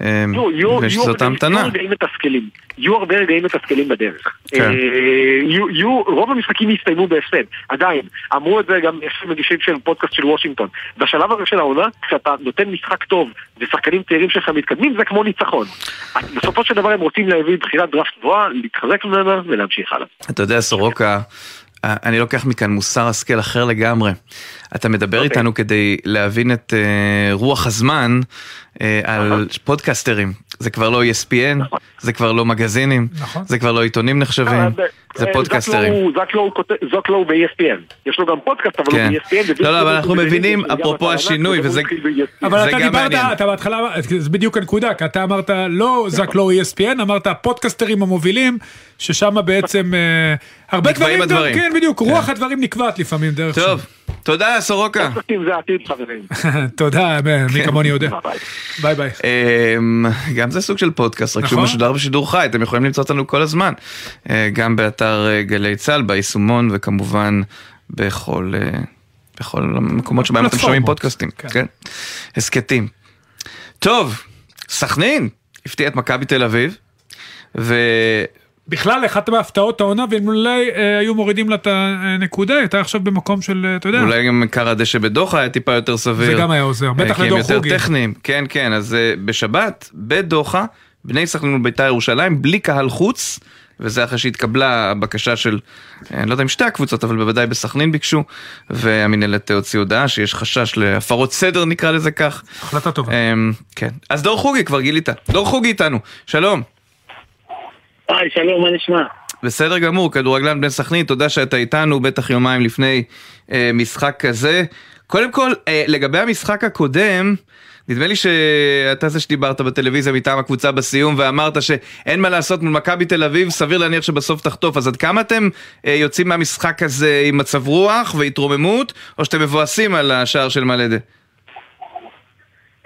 יהיו הרבה רגעים מתסכלים, יהיו הרבה רגעים מתסכלים בדרך. כן. רוב המשחקים יסתיימו בהפסד, עדיין. אמרו את זה גם יש מגישים של פודקאסט של וושינגטון. בשלב הזה של העונה, כשאתה נותן משחק טוב ושחקנים צעירים שלך מתקדמים, זה כמו ניצחון. בסופו של דבר הם רוצים להביא בחירת דראפט גבוהה, להתחזק ממנה ולהמשיך הלאה. אתה יודע, סורוקה... אני לוקח מכאן מוסר השכל אחר לגמרי. אתה מדבר אוקיי. אוקיי. איתנו כדי להבין את אה, רוח הזמן אה, על פודקסטרים. זה כבר לא ESPN, נכון. זה כבר לא מגזינים, נכון. זה כבר לא עיתונים נחשבים, אה, זה פודקסטרים. זק לואו ב-ESPN. יש לו גם פודקאסט, אבל כן. הוא ב-ESPN. לא, לא, אבל אנחנו מבינים, אפרופו השינוי, וזה גם מעניין. אבל אתה דיברת, אתה בהתחלה, זה בדיוק הנקודה, כי אתה אמרת, לא זק לואו ESPN, אמרת פודקסטרים המובילים, ששם בעצם הרבה דברים, כן, בדיוק, רוח כן. הדברים נקבעת לפעמים דרך שם. טוב. תודה, סורוקה. [LAUGHS] תודה, מי כמוני יודע. ביי ביי. אמ, גם זה סוג של פודקאסט, רק שהוא נכון. משודר בשידור חי, אתם יכולים למצוא אותנו כל הזמן. אה, גם באתר אה, גלי צה"ל, ביישומון, וכמובן בכל... אה, בכל המקומות שבהם אתם שומעים פודקאסטים, כן. כן. הסכתים. טוב, סכנין הפתיע את מכבי תל אביב, ו... בכלל אחת מהפתעות העונה ואם אולי אה, היו מורידים לה את הנקודה הייתה עכשיו במקום של אה, אתה יודע. אולי גם קר הדשא בדוחה היה טיפה יותר סביר. זה גם היה עוזר בטח לדור חוגי. יותר טכניים כן כן אז אה, בשבת בדוחה בני סכנין ובית"ר ירושלים בלי קהל חוץ. וזה אחרי שהתקבלה הבקשה של, אה, אני לא יודע אם שתי הקבוצות, אבל בוודאי בסכנין ביקשו, והמינהלת הוציא הודעה שיש חשש להפרות סדר נקרא לזה כך. החלטה טובה. אמ, כן. אז דור חוגי כבר גילית. דור חוגי איתנו, שלום. היי, שלום, מה נשמע? בסדר גמור, כדורגלן בן סכנין, תודה שאתה איתנו, בטח יומיים לפני אה, משחק כזה. קודם כל, אה, לגבי המשחק הקודם, נדמה לי שאתה זה שדיברת בטלוויזיה מטעם הקבוצה בסיום ואמרת שאין מה לעשות מול מכבי תל אביב, סביר להניח שבסוף תחטוף. אז עד כמה אתם אה, יוצאים מהמשחק הזה עם מצב רוח והתרוממות, או שאתם מבואסים על השער של מלדה?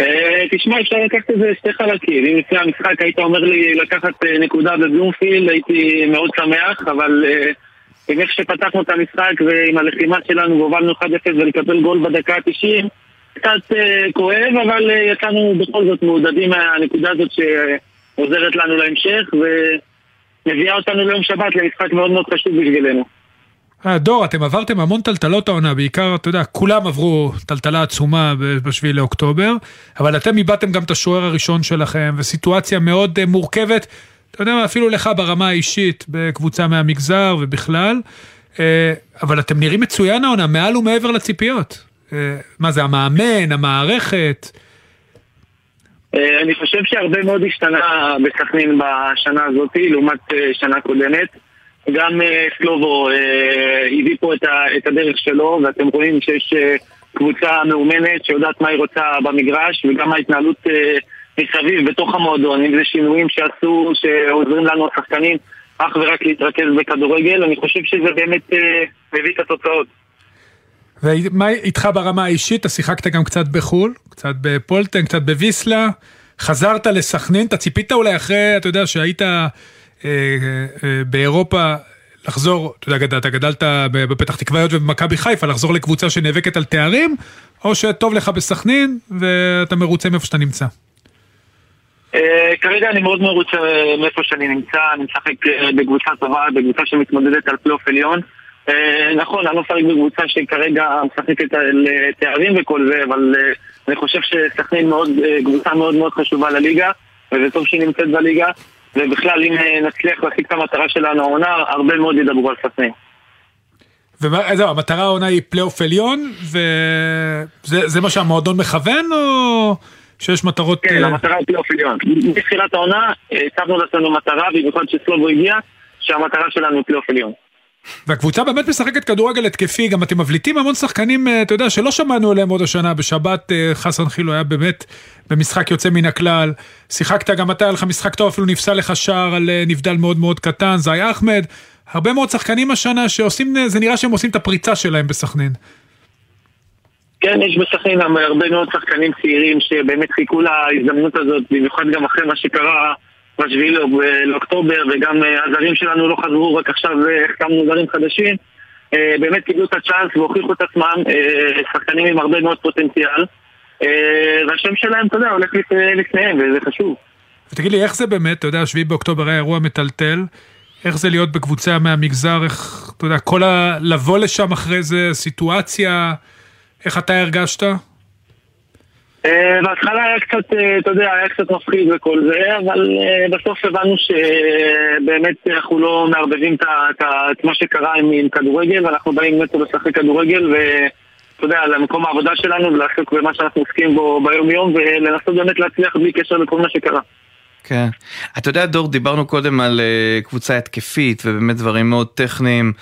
אה, תשמע, אפשר לקחת את זה שתי חלקים. אם לפני המשחק היית אומר לי לקחת אה, נקודה בבלומפילד, הייתי מאוד שמח, אבל אה, עם איך שפתחנו את המשחק ועם הלחימה שלנו והובלנו 1-0 ולקבל גול בדקה ה-90, קצת כואב, אבל יצאנו בכל זאת מעודדים מהנקודה הזאת שעוזרת לנו להמשך ומביאה אותנו ליום שבת למשחק מאוד מאוד חשוב בשבילנו. אה, דור, אתם עברתם המון טלטלות העונה, בעיקר, אתה יודע, כולם עברו טלטלה עצומה ב-7 לאוקטובר, אבל אתם איבדתם גם את השוער הראשון שלכם, וסיטואציה מאוד אה, מורכבת, אתה יודע מה, אפילו לך ברמה האישית, בקבוצה מהמגזר ובכלל, אה, אבל אתם נראים מצוין העונה, מעל ומעבר לציפיות. מה זה, המאמן, המערכת? אני חושב שהרבה מאוד השתנה בסכנין בשנה הזאת, לעומת שנה קודמת. גם אה, סלובו אה, הביא פה את הדרך שלו, ואתם רואים שיש אה, קבוצה מאומנת שיודעת מה היא רוצה במגרש, וגם ההתנהלות מסביב, בתוך המועדון, אם זה שינויים שעשו, שעוזרים לנו השחקנים אך ורק להתרכז בכדורגל, אני חושב שזה באמת מביא את התוצאות. ומה איתך ברמה האישית? אתה שיחקת גם קצת בחו"ל, קצת בפולטן, קצת בוויסלה, חזרת לסכנין, אתה ציפית אולי אחרי, אתה יודע, שהיית אה, אה, באירופה לחזור, אתה יודע, אתה גדלת בפתח תקוויות ובמכבי חיפה, לחזור לקבוצה שנאבקת על תארים, או שטוב לך בסכנין ואתה מרוצה מאיפה שאתה נמצא? אה, כרגע אני מאוד מרוצה מאיפה שאני נמצא, אני משחק אה, בקבוצה טובה, בקבוצה שמתמודדת על פלייאוף עליון. אה, נכון, אני לא משחק בקבוצה שכרגע משחקת על אה, תארים וכל זה, אבל אה, אני חושב שסכנין מאוד, אה, קבוצה מאוד מאוד חשובה לליגה, וזה טוב שהיא נמצאת בליגה, ובכלל אם אה, נצליח להשיג את המטרה שלנו העונה, הרבה מאוד ידברו על סכנין. וזהו, המטרה העונה היא פלייאוף עליון, וזה זה מה שהמועדון מכוון, או שיש מטרות... כן, אה, המטרה היא פלייאוף עליון. מתחילת העונה אה, הצבנו לעצמנו מטרה, במיוחד שסלובו הגיע, שהמטרה שלנו היא פלייאוף עליון. והקבוצה באמת משחקת כדורגל התקפי, גם אתם מבליטים המון שחקנים, אה, אתה יודע, שלא שמענו עליהם עוד השנה, בשבת אה, חסן חילו היה באמת במשחק יוצא מן הכלל, שיחקת גם אתה, היה לך משחק טוב, אפילו נפסל לך שער על אה, נבדל מאוד מאוד קטן, זי אחמד, הרבה מאוד שחקנים השנה שעושים, זה נראה שהם עושים את הפריצה שלהם בסכנין. כן, יש בסכנין הרבה מאוד שחקנים צעירים שבאמת חיכו להזדמנות הזאת, במיוחד גם אחרי מה שקרה בשביעי לאוק- לאוקטובר, וגם אה, הזרים שלנו לא חזרו, רק עכשיו אה, החתמנו זרים חדשים. אה, באמת קיבלו את הצ'אנס והוכיחו את עצמם, שחקנים עם הרבה מאוד פוטנציאל. והשם שלהם, אתה יודע, הולך לפ- לפניהם, וזה חשוב. ותגיד לי, איך זה באמת, אתה יודע, 7 באוקטובר היה אירוע מטלטל, איך זה להיות בקבוצה מהמגזר, איך, אתה יודע, כל ה... לבוא לשם אחרי זה, סיטואציה, איך אתה הרגשת? אה, בהתחלה היה קצת, אה, אתה יודע, היה קצת מפחיד וכל זה, אבל אה, בסוף הבנו שבאמת אנחנו לא מערבבים את מה שקרה עם כדורגל, ואנחנו באים נטו לשחק כדורגל, ואתה יודע, למקום העבודה שלנו ולעסוק במה שאנחנו עוסקים בו ביום-יום, ולנסות באמת להצליח בלי קשר לכל מה שקרה. כן. אתה יודע, דור, דיברנו קודם על קבוצה התקפית ובאמת דברים מאוד טכניים.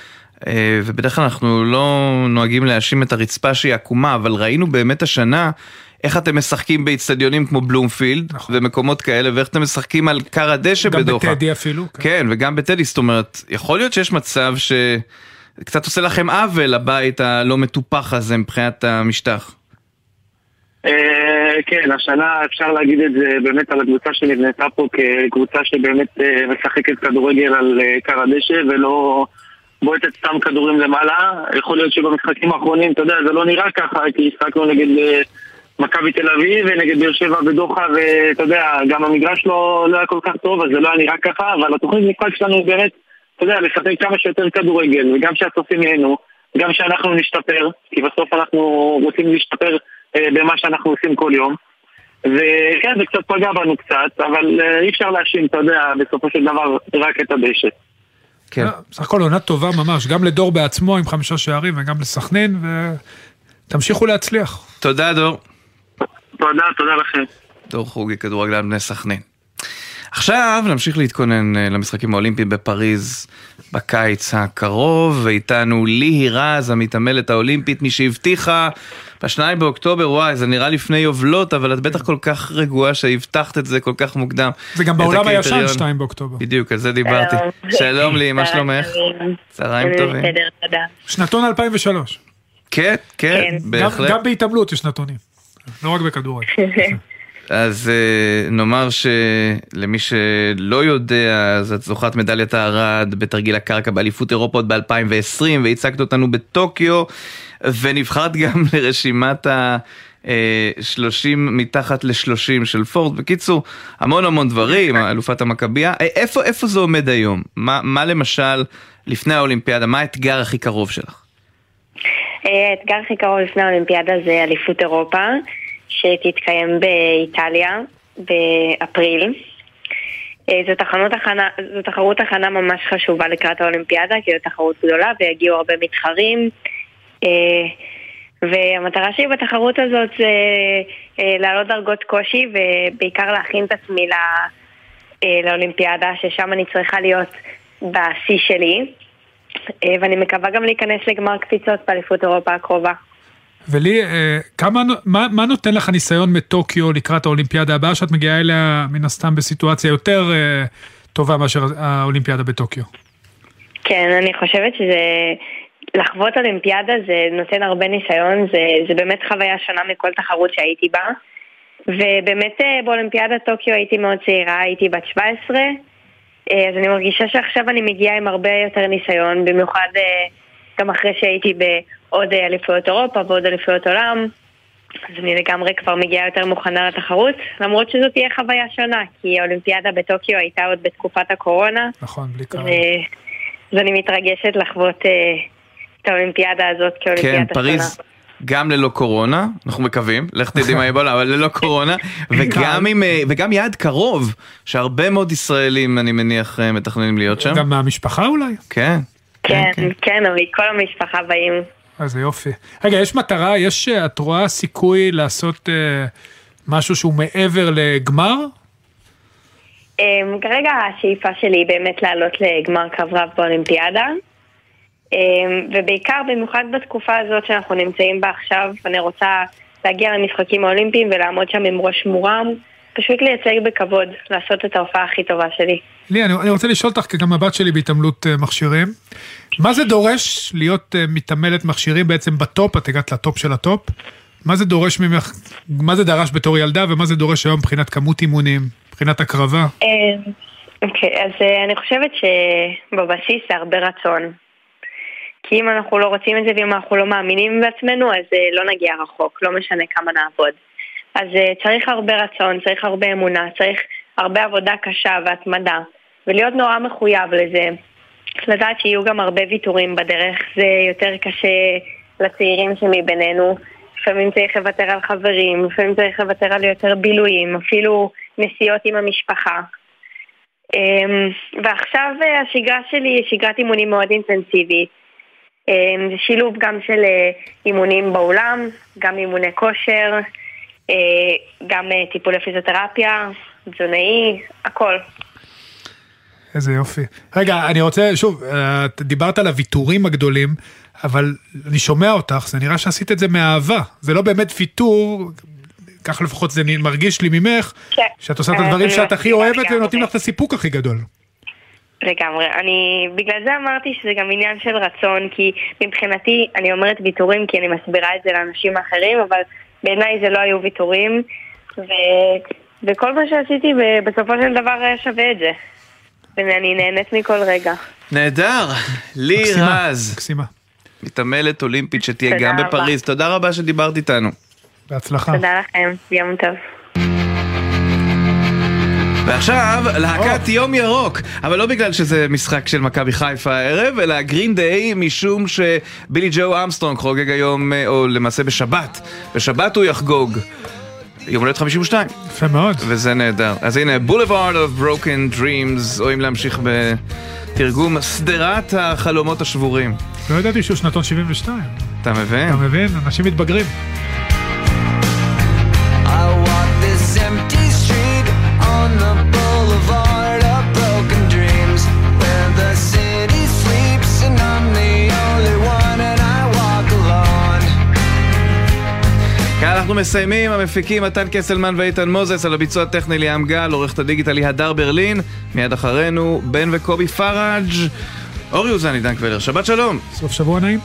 ובדרך כלל אנחנו לא נוהגים להאשים את הרצפה שהיא עקומה, אבל ראינו באמת השנה איך אתם משחקים באיצטדיונים כמו בלומפילד ומקומות כאלה, ואיך אתם משחקים על כר הדשא גם בדוחה. בטדי אפילו. כן, וגם בטדי, זאת אומרת, יכול להיות שיש מצב שקצת עושה לכם עוול הבית הלא מטופח הזה מבחינת המשטח. אה, כן, השנה אפשר להגיד את זה באמת על הקבוצה שנבנתה פה כקבוצה שבאמת אה, משחקת כדורגל על אה, כר הדשא ולא בועטת סתם כדורים למעלה. יכול להיות שבמשחקים האחרונים, אתה יודע, זה לא נראה ככה, כי השחקנו נגד אה, מכבי תל אביב ונגד באר שבע בדוחה, ואתה יודע, גם המגרש לא, לא היה כל כך טוב, אז זה לא היה נראה ככה, אבל התוכנית משחק שלנו היא באמת, אתה יודע, לשחק כמה שיותר כדורגל, וגם שהצופים ייהנו, גם שאנחנו נשתפר, כי בסוף אנחנו רוצים להשתפר אה, במה שאנחנו עושים כל יום. וכן, זה קצת פגע בנו קצת, אבל אה, אי אפשר להאשים, אתה יודע, בסופו של דבר רק את הדשא. כן. בסך הכל עונה טובה ממש, גם לדור בעצמו עם חמישה שערים וגם לסכנין, ותמשיכו להצליח. תודה, דור. תודה, תודה לכם. דור חוגי, כדורגלן בני סכנין. עכשיו נמשיך להתכונן אה, למשחקים האולימפיים בפריז בקיץ הקרוב, ואיתנו ליהי רז, המתעמלת האולימפית, מי שהבטיחה בשניים באוקטובר, וואי, זה נראה לפני יובלות, אבל את בטח כל כך רגועה שהבטחת את זה כל כך מוקדם. זה גם בעולם. הישן, 2 באוקטובר. בדיוק, על זה דיברתי. שלום לי, מה שלומך? צהריים טובים. בסדר, תודה. שנתון 2003. כן, כן, גם- בהחלט. גם בהתעמלות יש נתונים. לא רק בכדורגל. [LAUGHS] אז אה, נאמר שלמי שלא יודע, אז את זוכת מדליית הארד בתרגיל הקרקע באליפות אירופה עוד ב-2020 והצגת אותנו בטוקיו ונבחרת גם [LAUGHS] לרשימת ה... אה, 30 מתחת ל-30 של פורד. בקיצור, המון המון דברים, [LAUGHS] אלופת המכבייה. אה, איפה, איפה זה עומד היום? מה, מה למשל לפני האולימפיאדה? מה האתגר הכי קרוב שלך? אה, האתגר הכי קרוב לפני האולימפיאדה זה אליפות אירופה, שתתקיים באיטליה באפריל. אה, זו, תחרות הכנה ממש חשובה לקראת האולימפיאדה, כי זו תחרות גדולה ויגיעו הרבה מתחרים. אה, והמטרה שלי בתחרות הזאת זה אה, להעלות דרגות קושי ובעיקר להכין את עצמי אה, לאולימפיאדה, ששם אני צריכה להיות בשיא שלי. אה, ואני מקווה גם להיכנס לגמר קפיצות באליפות אירופה הקרובה. ולי, אה, כמה, מה, מה נותן לך ניסיון מטוקיו לקראת האולימפיאדה הבאה, שאת מגיעה אליה מן הסתם בסיטואציה יותר אה, טובה מאשר האולימפיאדה בטוקיו? כן, אני חושבת שזה... לחוות אולימפיאדה זה נותן הרבה ניסיון, זה, זה באמת חוויה שונה מכל תחרות שהייתי בה. ובאמת באולימפיאדת טוקיו הייתי מאוד צעירה, הייתי בת 17, אה, אז אני מרגישה שעכשיו אני מגיעה עם הרבה יותר ניסיון, במיוחד אה, גם אחרי שהייתי בעוד אה, אליפויות אירופה ועוד אליפויות עולם. אז אני לגמרי כבר מגיעה יותר מוכנה לתחרות, למרות שזאת תהיה חוויה שונה, כי האולימפיאדה בטוקיו הייתה עוד בתקופת הקורונה. נכון, בלי קהל. אז אני מתרגשת לחוות אה, את האולימפיאדה הזאת כן, כאולימפיאדה שונה. גם ללא קורונה, אנחנו מקווים, לך תדעי מה יהיה בעולם, אבל ללא קורונה, [LAUGHS] וגם עם, אה, וגם יעד קרוב, שהרבה מאוד ישראלים, אני מניח, אה, מתכננים להיות שם. גם מהמשפחה אולי? כן. כן, כן, אבל כל המשפחה באים. איזה יופי. רגע, יש מטרה, יש, אה, את רואה סיכוי לעשות אה, משהו שהוא מעבר לגמר? אמ, כרגע השאיפה שלי היא באמת לעלות לגמר קרב רב באולימפיאדה. אמ, ובעיקר, במיוחד בתקופה הזאת שאנחנו נמצאים בה עכשיו, אני רוצה להגיע למשחקים האולימפיים ולעמוד שם עם ראש מורם, פשוט לייצג בכבוד, לעשות את ההופעה הכי טובה שלי. לי, אני, אני רוצה לשאול אותך, כי גם הבת שלי בהתעמלות אה, מכשירים. מה זה דורש להיות אה, מתעמלת מכשירים בעצם בטופ, את הגעת לטופ של הטופ? מה זה דורש ממך, מה זה דרש בתור ילדה ומה זה דורש היום מבחינת כמות אימונים, מבחינת הקרבה? אמ, אוקיי, אז אה, אני חושבת שבבסיס זה הרבה רצון. כי אם אנחנו לא רוצים את זה ואם אנחנו לא מאמינים בעצמנו, אז אה, לא נגיע רחוק, לא משנה כמה נעבוד. אז אה, צריך הרבה רצון, צריך הרבה אמונה, צריך הרבה עבודה קשה והתמדה, ולהיות נורא מחויב לזה. לדעת שיהיו גם הרבה ויתורים בדרך, זה יותר קשה לצעירים שמבינינו. לפעמים צריך לוותר על חברים, לפעמים צריך לוותר על יותר בילויים, אפילו נסיעות עם המשפחה. אמ, ועכשיו אה, השגרה שלי היא שגרת אימונים מאוד אינטנסיבית. אמ, זה שילוב גם של אה, אימונים באולם, גם אימוני כושר, אה, גם אה, טיפולי פיזיותרפיה, תזונאי, הכל. איזה יופי. רגע, אני רוצה, שוב, את דיברת על הוויתורים הגדולים, אבל אני שומע אותך, זה נראה שעשית את זה מאהבה. זה לא באמת ויתור, כך לפחות זה מרגיש לי ממך, כן. שאת עושה את הדברים שאת הכי אוהבת. ונותנים לך את הסיפוק הכי גדול. לגמרי. אני, בגלל זה אמרתי שזה גם עניין של רצון, כי מבחינתי, אני אומרת ויתורים כי אני מסבירה את זה לאנשים אחרים, אבל בעיניי זה לא היו ויתורים, ו, וכל מה שעשיתי בסופו של דבר היה שווה את זה. ואני נהנית מכל רגע. נהדר, [LAUGHS] לי רז. מקסימה. מתעמלת אולימפית שתהיה גם. בפריז. תודה רבה שדיברת איתנו. בהצלחה. תודה לכם, יום טוב. ועכשיו, להקת יום ירוק, אבל לא בגלל שזה משחק של מכבי חיפה הערב, אלא גרין דיי, משום שבילי ג'ו אמסטרונג חוגג היום, אה, או למעשה בשבת, בשבת הוא יחגוג. יום הולדת 52. יפה מאוד. וזה נהדר. אז הנה, Boulevard of Broken Dreams, או אם להמשיך בתרגום, שדרת החלומות השבורים. לא ידעתי שהוא שנתון 72. אתה מבין? אתה מבין? אנשים מתבגרים. אנחנו מסיימים, המפיקים מתן קסלמן ואיתן מוזס, על הביצוע הטכני ליאם גל, עורכת הדיגיטל היא הדר ברלין, מיד אחרינו בן וקובי פראג', אורי אוזן, עידן קבלר, שבת שלום. סוף שבוע נעים.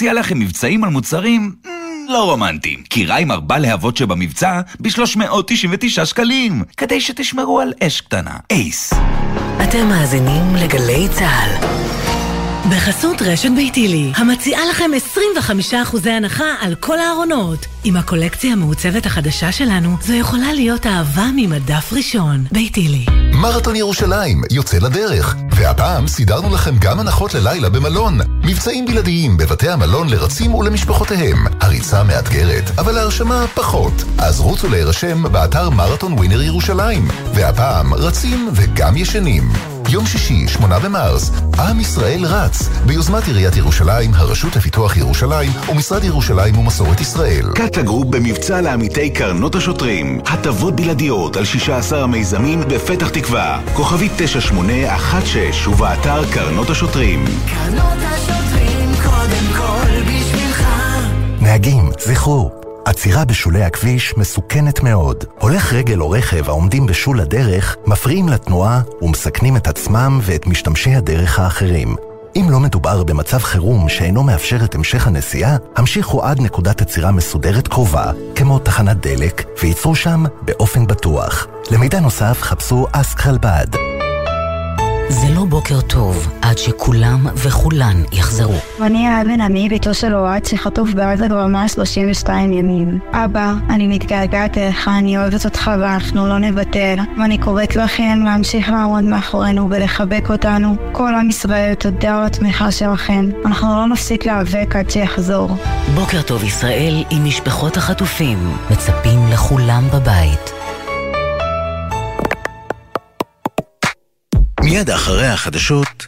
המציע לכם מבצעים על מוצרים mm, לא רומנטיים. כי ריימר בא להבות שבמבצע ב-399 שקלים, כדי שתשמרו על אש קטנה. אייס. אתם מאזינים לגלי צה"ל. בחסות רשת ביתילי, המציעה לכם 25% הנחה על כל הארונות. עם הקולקציה המעוצבת החדשה שלנו, זו יכולה להיות אהבה ממדף ראשון. ביתילי. מרתון ירושלים יוצא לדרך, והפעם סידרנו לכם גם הנחות ללילה במלון. מבצעים בלעדיים בבתי המלון לרצים ולמשפחותיהם. הריצה מאתגרת, אבל ההרשמה פחות. אז רוצו להירשם באתר מרתון ווינר ירושלים. והפעם רצים וגם ישנים. יום שישי, 8 במרס, עם ישראל רץ, ביוזמת עיריית ירושלים, הרשות לפיתוח ירושלים ומשרד ירושלים ומסורת ישראל. קאטה גרופ במבצע לעמיתי קרנות השוטרים. הטבות בלעדיות על 16 המיזמים בפתח תקווה. כוכבית 9816 ובאתר קרנות השוטרים. קרנות השוטרים קודם כל בשבילך נהגים, זכרו, עצירה בשולי הכביש מסוכנת מאוד. הולך רגל או רכב העומדים בשול הדרך מפריעים לתנועה ומסכנים את עצמם ואת משתמשי הדרך האחרים. אם לא מדובר במצב חירום שאינו מאפשר את המשך הנסיעה, המשיכו עד נקודת עצירה מסודרת קרובה, כמו תחנת דלק, וייצרו שם באופן בטוח. למידע נוסף חפשו אסק חלבד. זה לא בוקר טוב עד שכולם וכולן יחזרו. אני האבן עמי, ביתו של אוהד, שחטוף בעזה ברמה 32 ימים. אבא, אני מתגעגעת אליך, אני אוהבת אותך ואנחנו לא נוותר. ואני קוראת לכם להמשיך לעמוד מאחורינו ולחבק אותנו. כל עם ישראל, תודה על התמיכה שלכם. אנחנו לא נפסיק להיאבק עד שיחזור. בוקר טוב ישראל עם משפחות החטופים. מצפים לכולם בבית. מיד אחרי החדשות,